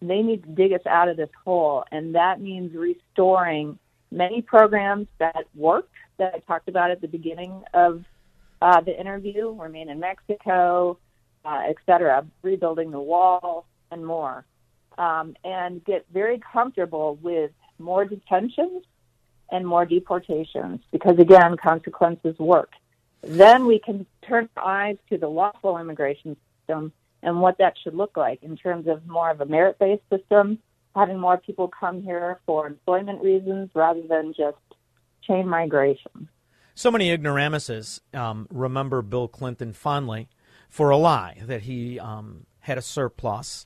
they need to dig us out of this hole. And that means restoring many programs that work that I talked about at the beginning of uh, the interview, Remain in Mexico, uh, et cetera, rebuilding the wall and more, um, and get very comfortable with more detentions and more deportations because, again, consequences work. Then we can turn our eyes to the lawful immigration system and what that should look like in terms of more of a merit based system, having more people come here for employment reasons rather than just chain migration. So many ignoramuses um, remember Bill Clinton fondly for a lie that he um, had a surplus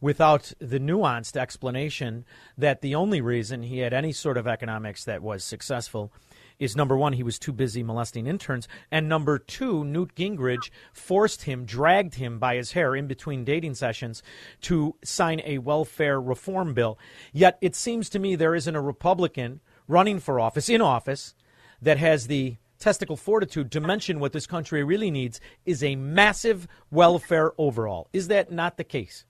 without the nuanced explanation that the only reason he had any sort of economics that was successful is number one, he was too busy molesting interns, and number two, Newt Gingrich forced him, dragged him by his hair in between dating sessions to sign a welfare reform bill. Yet it seems to me there isn't a Republican running for office, in office, that has the testicle fortitude to mention what this country really needs is a massive welfare overhaul. Is that not the case?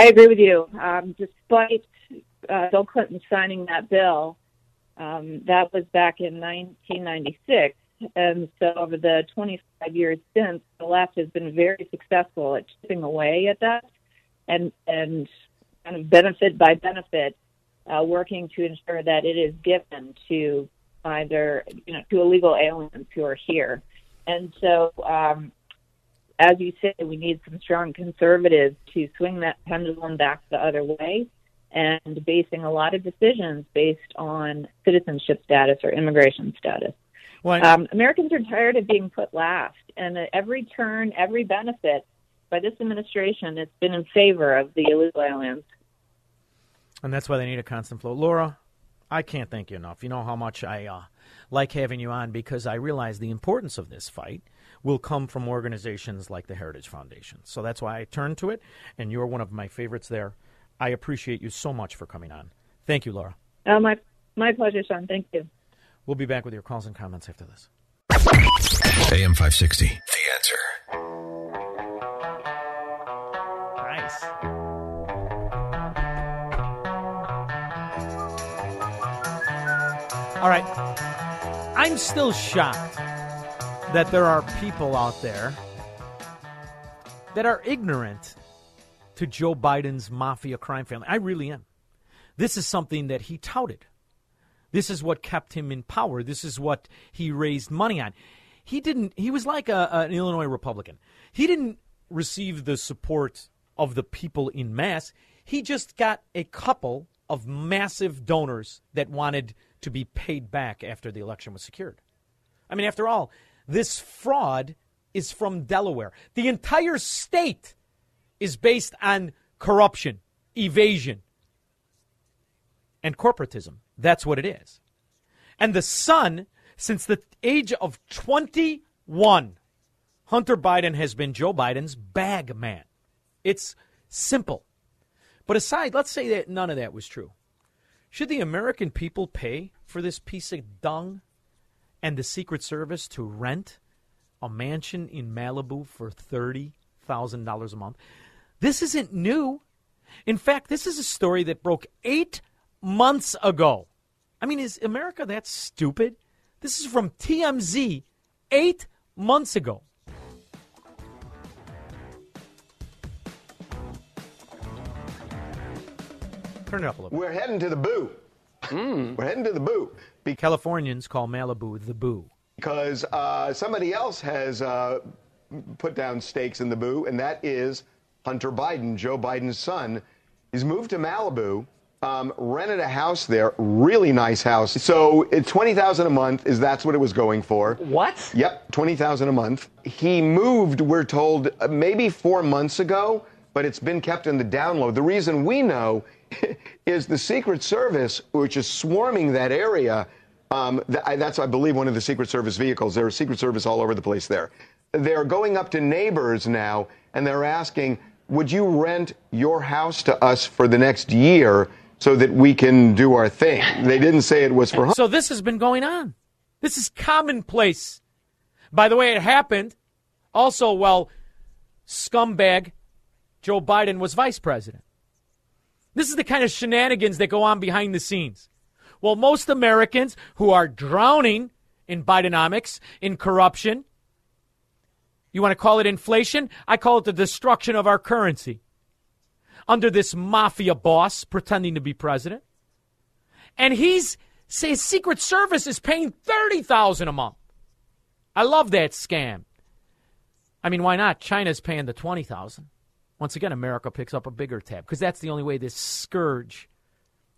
I agree with you. Um, despite uh, Bill Clinton signing that bill, um, that was back in 1996. And so, over the 25 years since, the left has been very successful at chipping away at that and, and kind of benefit by benefit, uh, working to ensure that it is given to either you know to illegal aliens who are here. And so, um, as you say, we need some strong conservatives to swing that pendulum back the other way and basing a lot of decisions based on citizenship status or immigration status. Um, Americans are tired of being put last, and at every turn, every benefit by this administration, it's been in favor of the illegal aliens. And that's why they need a constant flow. Lora, I can't thank you enough. You know how much I uh, like having you on because I realize the importance of this fight will come from organizations like the Heritage Foundation. So that's why I turn to it, and you're one of my favorites there. I appreciate you so much for coming on. Thank you, Lora. Uh, my, my pleasure, Shaun. Thank you. We'll be back with your calls and comments after this. AM 560, The Answer. Nice. All right. I'm still shocked that there are people out there that are ignorant to Joe Biden's mafia crime family. I really am. This is something that he touted. This is what kept him in power. This is what he raised money on. he didn't. He was like a, an Illinois Republican. He didn't receive the support of the people in mass. He just got a couple of massive donors that wanted to be paid back after the election was secured. I mean, after all, this fraud is from Delaware. The entire state is based on corruption, evasion, and corporatism. That's what it is. And the son, since the age of 21, Hunter Biden has been Joe Biden's bag man. It's simple. But aside, let's say that none of that was true. Should the American people pay for this piece of dung and the Secret Service to rent a mansion in Malibu for $30,000 a month? This isn't new. In fact, this is a story that broke eight months ago. I mean, is America that stupid? This is from TMZ eight months ago. Turn it up a little. We're heading to the boo. Mm. We're heading to the boo. Be- Californians call Malibu the boo. Because uh, somebody else has uh, put down stakes in the boo, and that is Hunter Biden, Joe Biden's son. He's moved to Malibu, um, rented a house there, really nice house. So twenty thousand a month. Is that's what it was going for? What? Yep, twenty thousand a month. He moved. We're told uh, maybe four months ago, but it's been kept in the download. The reason we know is the Secret Service, which is swarming that area. Um, that's, I believe, one of the Secret Service vehicles. There are Secret Service all over the place there. They're going up to neighbors now, and they're asking, would you rent your house to us for the next year so that we can do our thing? They didn't say it was for. home. So this has been going on. This is commonplace. By the way, it happened also while scumbag Joe Biden was vice president. This is the kind of shenanigans that go on behind the scenes. Well, most Americans who are drowning in Bidenomics, in corruption, you want to call it inflation? I call it the destruction of our currency. Under this mafia boss pretending to be president. And he's say Secret Service is paying 30,000 a month. I love that scam. I mean, why not? China's paying the 20,000. Once again, America picks up a bigger tab because that's the only way this scourge,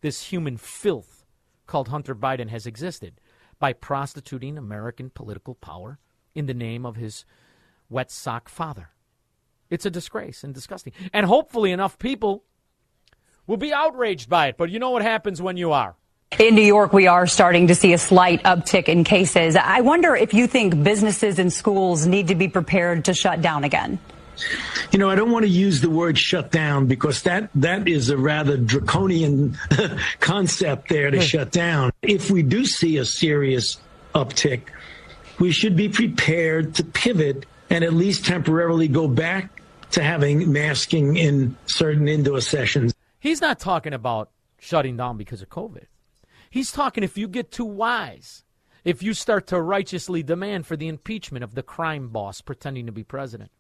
this human filth called Hunter Biden has existed by prostituting American political power in the name of his wet sock father. It's a disgrace and disgusting. And hopefully, enough people will be outraged by it. But you know what happens when you are. In New York, we are starting to see a slight uptick in cases. I wonder if you think businesses and schools need to be prepared to shut down again. You know, I don't want to use the word shut down because that, that is a rather draconian concept there to hmm. shut down. If we do see a serious uptick, we should be prepared to pivot and at least temporarily go back to having masking in certain indoor sessions. He's not talking about shutting down because of COVID. He's talking if you get too wise, if you start to righteously demand for the impeachment of the crime boss pretending to be president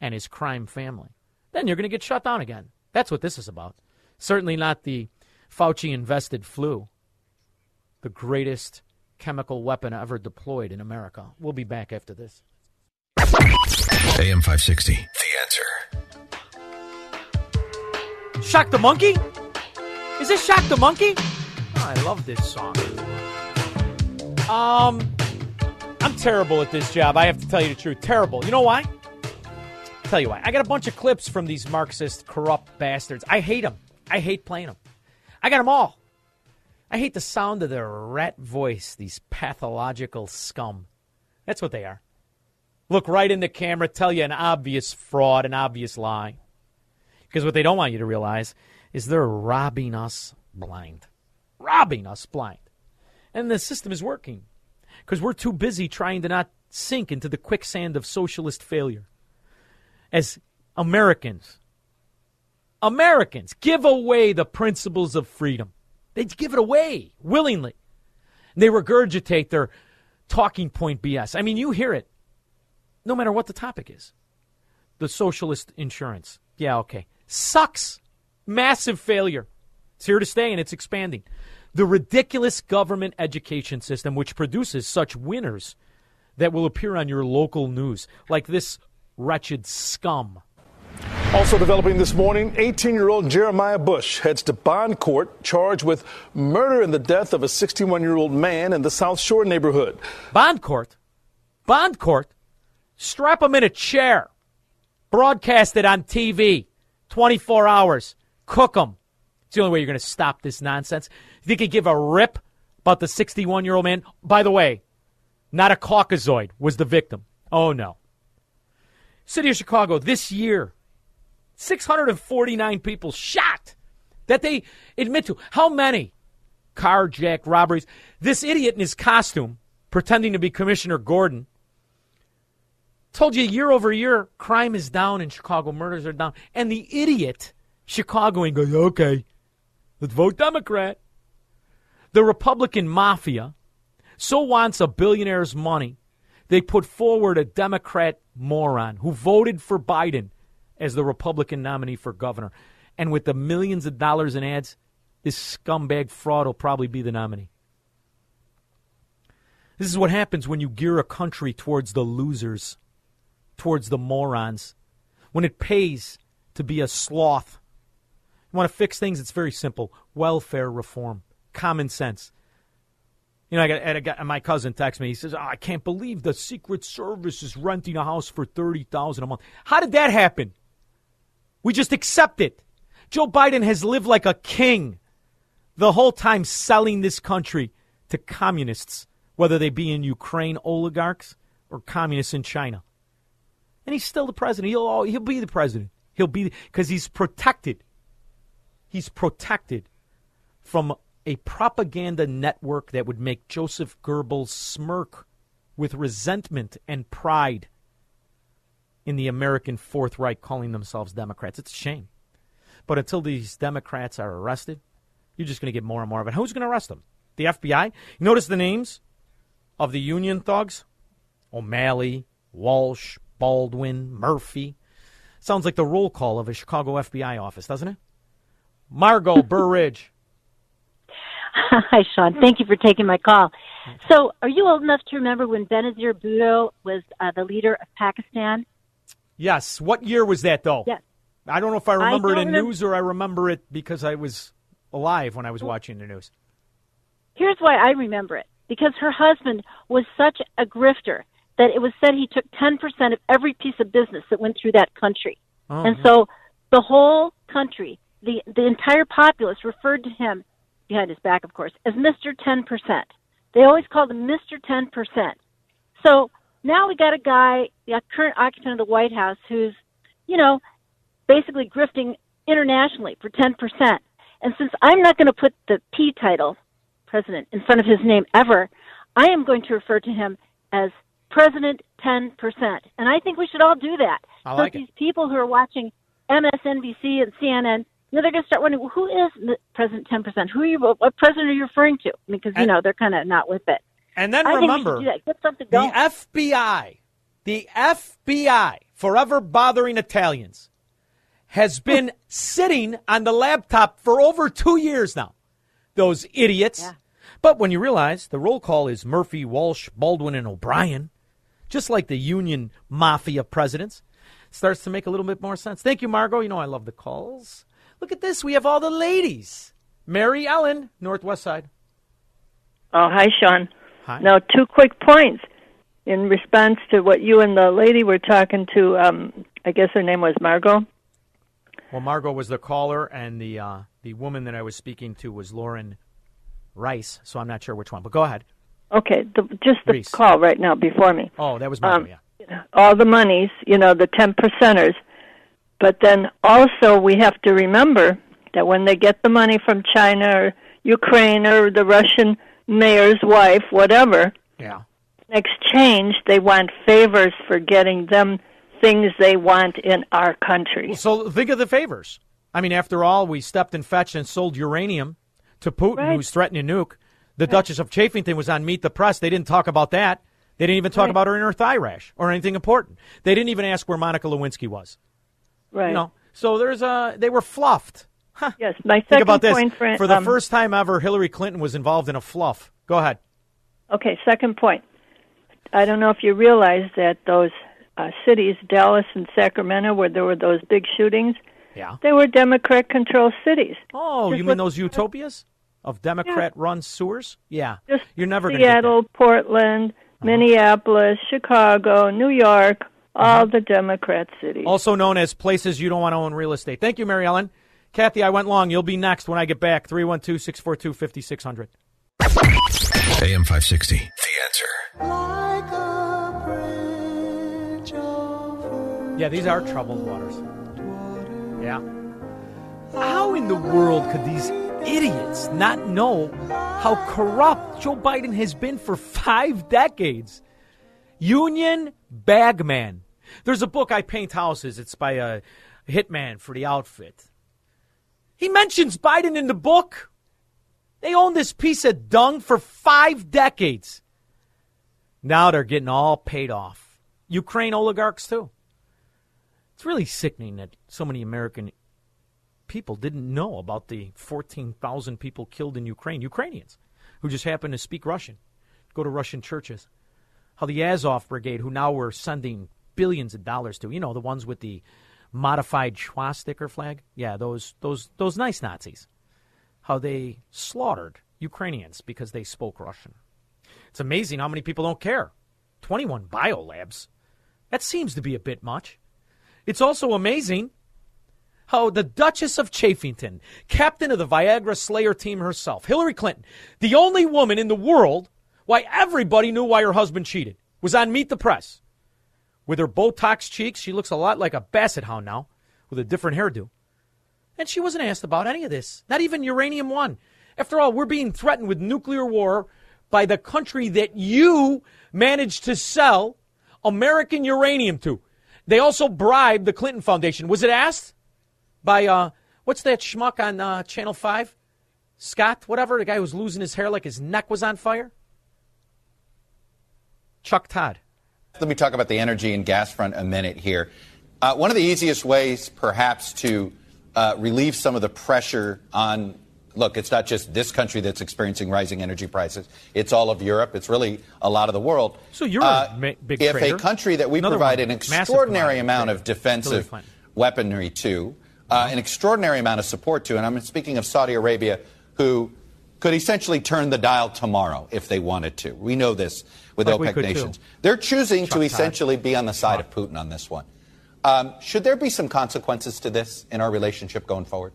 and his crime family, then you're going to get shut down again. That's what this is about. Certainly not the Fauci invested flu, the greatest chemical weapon ever deployed in America. We'll be back after this. AM 560, The Answer. Shock the Monkey? Is this Shock the Monkey? Oh, I love this song. Um, I'm terrible at this job. I have to tell you the truth. Terrible. You know why? Tell you why. I got a bunch of clips from these Marxist, corrupt bastards. I hate them. I hate playing them. I got them all. I hate the sound of their rat voice, these pathological scum. That's what they are. Look right in the camera, tell you an obvious fraud, an obvious lie. Because what they don't want you to realize is they're robbing us blind. Robbing us blind. And the system is working. Because we're too busy trying to not sink into the quicksand of socialist failure. As Americans, Americans give away the principles of freedom. They give it away willingly. They regurgitate their talking point BS. I mean, you hear it no matter what the topic is. The socialist insurance. Yeah, okay. Sucks. Massive failure. It's here to stay and it's expanding. The ridiculous government education system, which produces such winners that will appear on your local news, like this wretched scum. Also developing this morning, 18 year old Jeremiah Bush heads to bond court charged with murder and the death of a 61 year old man in the South Shore neighborhood. Bond court? Bond court? Strap him in a chair. Broadcast it on TV. 24 hours. Cook him. It's the only way you're going to stop this nonsense. You think he'd give a rip about the 61 year old man? By the way, not a Caucasoid was the victim. Oh, no. City of Chicago this year, 649 people shot that they admit to. How many carjack robberies? This idiot in his costume, pretending to be Commissioner Gordon, told you year over year crime is down in Chicago murders are down. And the idiot Chicagoan goes, okay, let's vote Democrat. The Republican mafia so wants a billionaire's money, they put forward a Democrat moron who voted for Biden as the Republican nominee for governor. And with the millions of dollars in ads, this scumbag fraud will probably be the nominee. This is what happens when you gear a country towards the losers, towards the morons, when it pays to be a sloth. You want to fix things? It's very simple welfare reform, common sense. You know, I got, I got my cousin texts me. He says, oh, "I can't believe the Secret Service is renting a house for thirty thousand a month. How did that happen? We just accept it. Joe Biden has lived like a king the whole time selling this country to communists, whether they be in Ukraine oligarchs or communists in China. And he's still the president. He'll he'll be the president. He'll be because he's protected. He's protected from a propaganda network that would make Joseph Goebbels smirk with resentment and pride in the American Fourth Reich calling themselves Democrats. It's a shame. But until these Democrats are arrested, you're just going to get more and more of it. Who's going to arrest them? The FBI? Notice the names of the Union thugs? O'Malley, Walsh, Baldwin, Murphy. Sounds like the roll call of a Chicago FBI office, doesn't it? Margot Burridge. Hi, Shaun. Thank you for taking my call. So, are you old enough to remember when Benazir Bhutto was uh, the leader of Pakistan? Yes. What year was that, though? Yes. I don't know if I remember I it in remember- news or I remember it because I was alive when I was watching the news. Here's why I remember it because her husband was such a grifter that it was said he took 10% of every piece of business that went through that country. Oh, and yeah. so the whole country, the, the entire populace referred to him, behind his back, of course, as Mr. 10%. They always called him Mr. 10%. So now we got a guy, the current occupant of the White House, who's, you know, basically grifting internationally for 10%. And since I'm not going to put the P title, president, in front of his name ever, I am going to refer to him as President 10%. And I think we should all do that. I like it. these people who are watching MSNBC and CNN, you know, they're going to start wondering, well, who is the President 10%? Who are you, what president are you referring to? Because, you And- know, they're kind of not with it. And then I think we should remember, do that. Get something the. FBI, the FBI, forever bothering Italians, has been sitting on the laptop for over two years now. Those idiots. But when you realize the roll call is Murphy, Walsh, Baldwin, and O'Brien, just like the Union Mafia presidents, starts to make a little bit more sense. Thank you, Margot. You know I love the calls. Look at this. We have all the ladies. Mary Ellen, Northwest Side. Oh, hi, Shaun. Hi. Now, two quick points in response to what you and the lady were talking to. Um, I guess her name was Margot. Well, Margot was the caller, and the uh, the woman that I was speaking to was Lauren Rice. So I'm not sure which one, but go ahead. Okay, the, just the Reis. call right now before me. Oh, that was Margot. Um, yeah. All the monies, you know, the ten percenters. But then also we have to remember that when they get the money from China or Ukraine or the Russian mayor's wife, whatever, Yeah. in exchange they want favors for getting them things they want in our country. So think of the favors. I mean, after all, we stepped and fetched and sold uranium to Putin, Right. who's threatening to nuke. The Duchess of Chafington was on Meet the Press. They didn't talk about that. They didn't even talk Right. about her inner thigh rash or anything important. They didn't even ask where Monica Lewinsky was. Right. You know, so there's a they were fluffed. Huh. Yes, my Think second about this. point for, For the um, first time ever, Hillary Clinton was involved in a fluff. Go ahead. Okay, second point. I don't know if you realize that those uh, cities, Dallas and Sacramento, where there were those big shootings, Yeah. they were Democrat-controlled cities. Oh, Just you mean those utopias of Democrat-run sewers? Yeah. Just You're never going to get Seattle, Portland, Minneapolis, Chicago, New York, Uh-huh. all the Democrat cities. also known as places you don't want to own real estate. Thank you, Mary Ellen. Kathy, I went long. You'll be next when I get back. 312 642 5600. AM 560. The answer. Yeah, these are troubled waters. Yeah. How in the world could these idiots not know how corrupt Joe Biden has been for five decades? Union Bagman. There's a book, I Paint Houses. It's by a hitman for the outfit. He mentions Biden in the book. They owned this piece of dung for five decades. Now they're getting all paid off. Ukraine oligarchs, too. It's really sickening that so many American people didn't know about the 14,000 people killed in Ukraine, Ukrainians, who just happened to speak Russian, go to Russian churches. How the Azov Brigade, who now we're sending billions of dollars to, you know, the ones with the modified swastika flag, yeah, those those those nice Nazis, how they slaughtered Ukrainians because they spoke Russian. It's amazing how many people don't care. 21 biolabs. That seems to be a bit much. It's also amazing how the Duchess of Chafington, captain of the Viagra Slayer team herself, Hillary Clinton, the only woman in the world why everybody knew why her husband cheated, was on Meet the Press. With her Botox cheeks, she looks a lot like a basset hound now, with a different hairdo. And she wasn't asked about any of this, not even Uranium One. After all, we're being threatened with nuclear war by the country that you managed to sell American uranium to. They also bribed the Clinton Foundation. Was it asked by uh, what's that schmuck on uh, Channel Five? Scott, whatever, the guy who was losing his hair like his neck was on fire. Chuck Todd. Let me talk about the energy and gas front a minute here. Uh, one of the easiest ways, perhaps, to uh, relieve some of the pressure on look, it's not just this country that's experiencing rising energy prices. It's all of Europe. It's really a lot of the world. So you're Uh, a big if trader. a country that we Another provide one, an extraordinary amount trader. of defensive weaponry to, uh, an extraordinary amount of support to, and I'm speaking of Saudi Arabia, who could essentially turn the dial tomorrow if they wanted to. We know this with Like OPEC could, too. nations. They're choosing Chuck to Todd. essentially be on the side of Putin on this one. Um, should there be some consequences to this in our relationship going forward?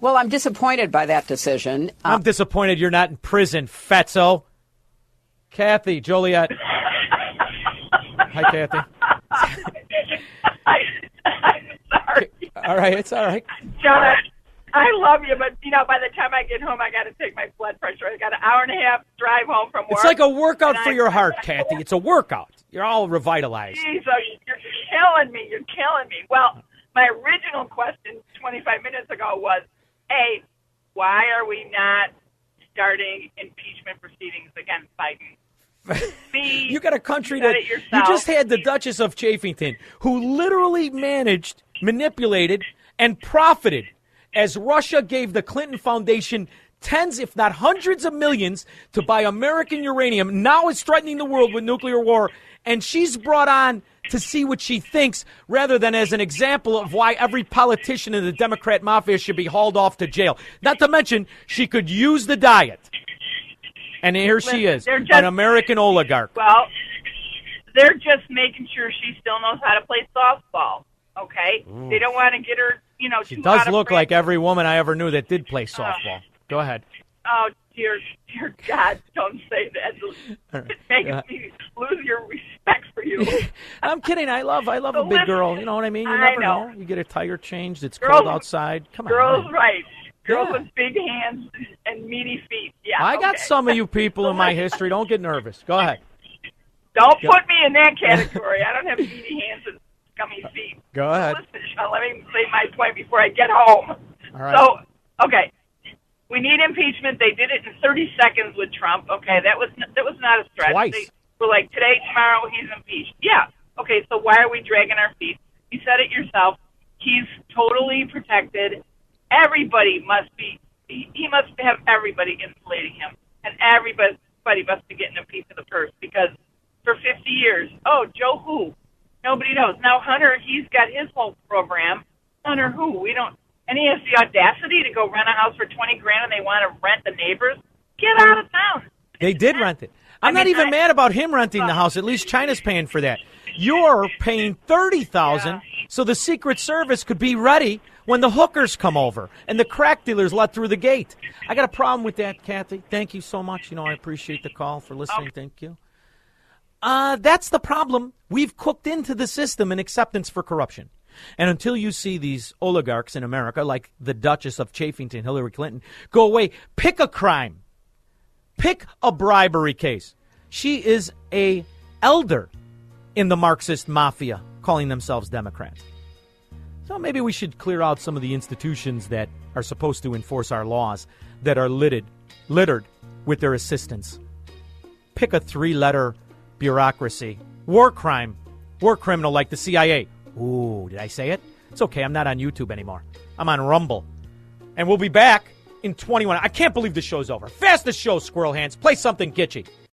Well, I'm disappointed by that decision. I'm disappointed you're not in prison, Fetzo. Kathy, Joliet. Hi, Kathy. Sorry. All right, it's all right. John, I, love you, but you know, by the time I get home, I got to take my blood pressure. I got an hour and a half drive home from work. It's like a workout for I- your heart, Kathy. It's a workout. You're all revitalized. Jeez, oh, you're killing me. You're killing me. Well, my original question 25 minutes ago was, A, why are we not starting impeachment proceedings against Biden? B, You got a country that you just had the Duchess of Chafington, who literally managed, manipulated, and profited as Russia gave the Clinton Foundation tens, if not hundreds of millions to buy American uranium. Now it's threatening the world with nuclear war, and she's brought on to see what she thinks rather than as an example of why every politician in the Democrat mafia should be hauled off to jail. Not to mention, she could use the diet. And here she is, they're an American oligarch. Well, they're just making sure she still knows how to play softball. Okay, Ooh. they don't want to get her, you know, She does look like every woman I ever knew that did play softball. Go ahead. Oh dear, dear God! Don't say that. It makes Uh, me lose your respect for you. I'm kidding. I love I love a big listen, girl. You know what I mean? You I never know. You get a tire changed. It's Girls- cold outside. Come on. Girls, right? Girls Yeah. with big hands and meaty feet. Yeah, I got okay. some of you people in my history. Don't get nervous. Go ahead. Don't Go- put me in that category. I don't have meaty hands and scummy feet. Uh, go ahead. Listen, Shaun, let me say my point before I get home. All right. So, okay, we need impeachment. They did it in 30 seconds with Trump. Okay, that was that was not a stretch. Twice. They were like, today, tomorrow, he's impeached. Yeah. Okay, so why are we dragging our feet? You said it yourself. He's totally protected. Everybody must be. He, he must have everybody insulating him, and everybody. everybody must be getting a piece of the purse because for 50 years, oh, Joe who? Nobody knows. Now Hunter, he's got his whole program. Hunter who? We don't. And he has the audacity to go rent a house for 20 grand and they want to rent the neighbors. Get out of town. They did rent it. I'm not even mad about him renting the house. At least China's paying for that. You're paying thirty thousand, so the Secret Service could be ready when the hookers come over and the crack dealers let through the gate. I got a problem with that, Kathy. Thank you so much. You know, I appreciate the call for listening. Thank you. Uh, that's the problem. We've cooked into the system an acceptance for corruption. And until you see these oligarchs in America, like the Duchess of Chaffington, Hillary Clinton, go away, pick a crime Pick a bribery case. She is a elder in the Marxist mafia calling themselves Democrats. So maybe we should clear out some of the institutions that are supposed to enforce our laws that are littered, littered with their assistance. Pick a three letter bureaucracy. War crime. War criminal like the CIA. Ooh, did I say it? It's okay. I'm not on YouTube anymore. I'm on Rumble. And we'll be back in 21. I can't believe the show's over. Fastest show, Squirrel Hands. Play something gitchy.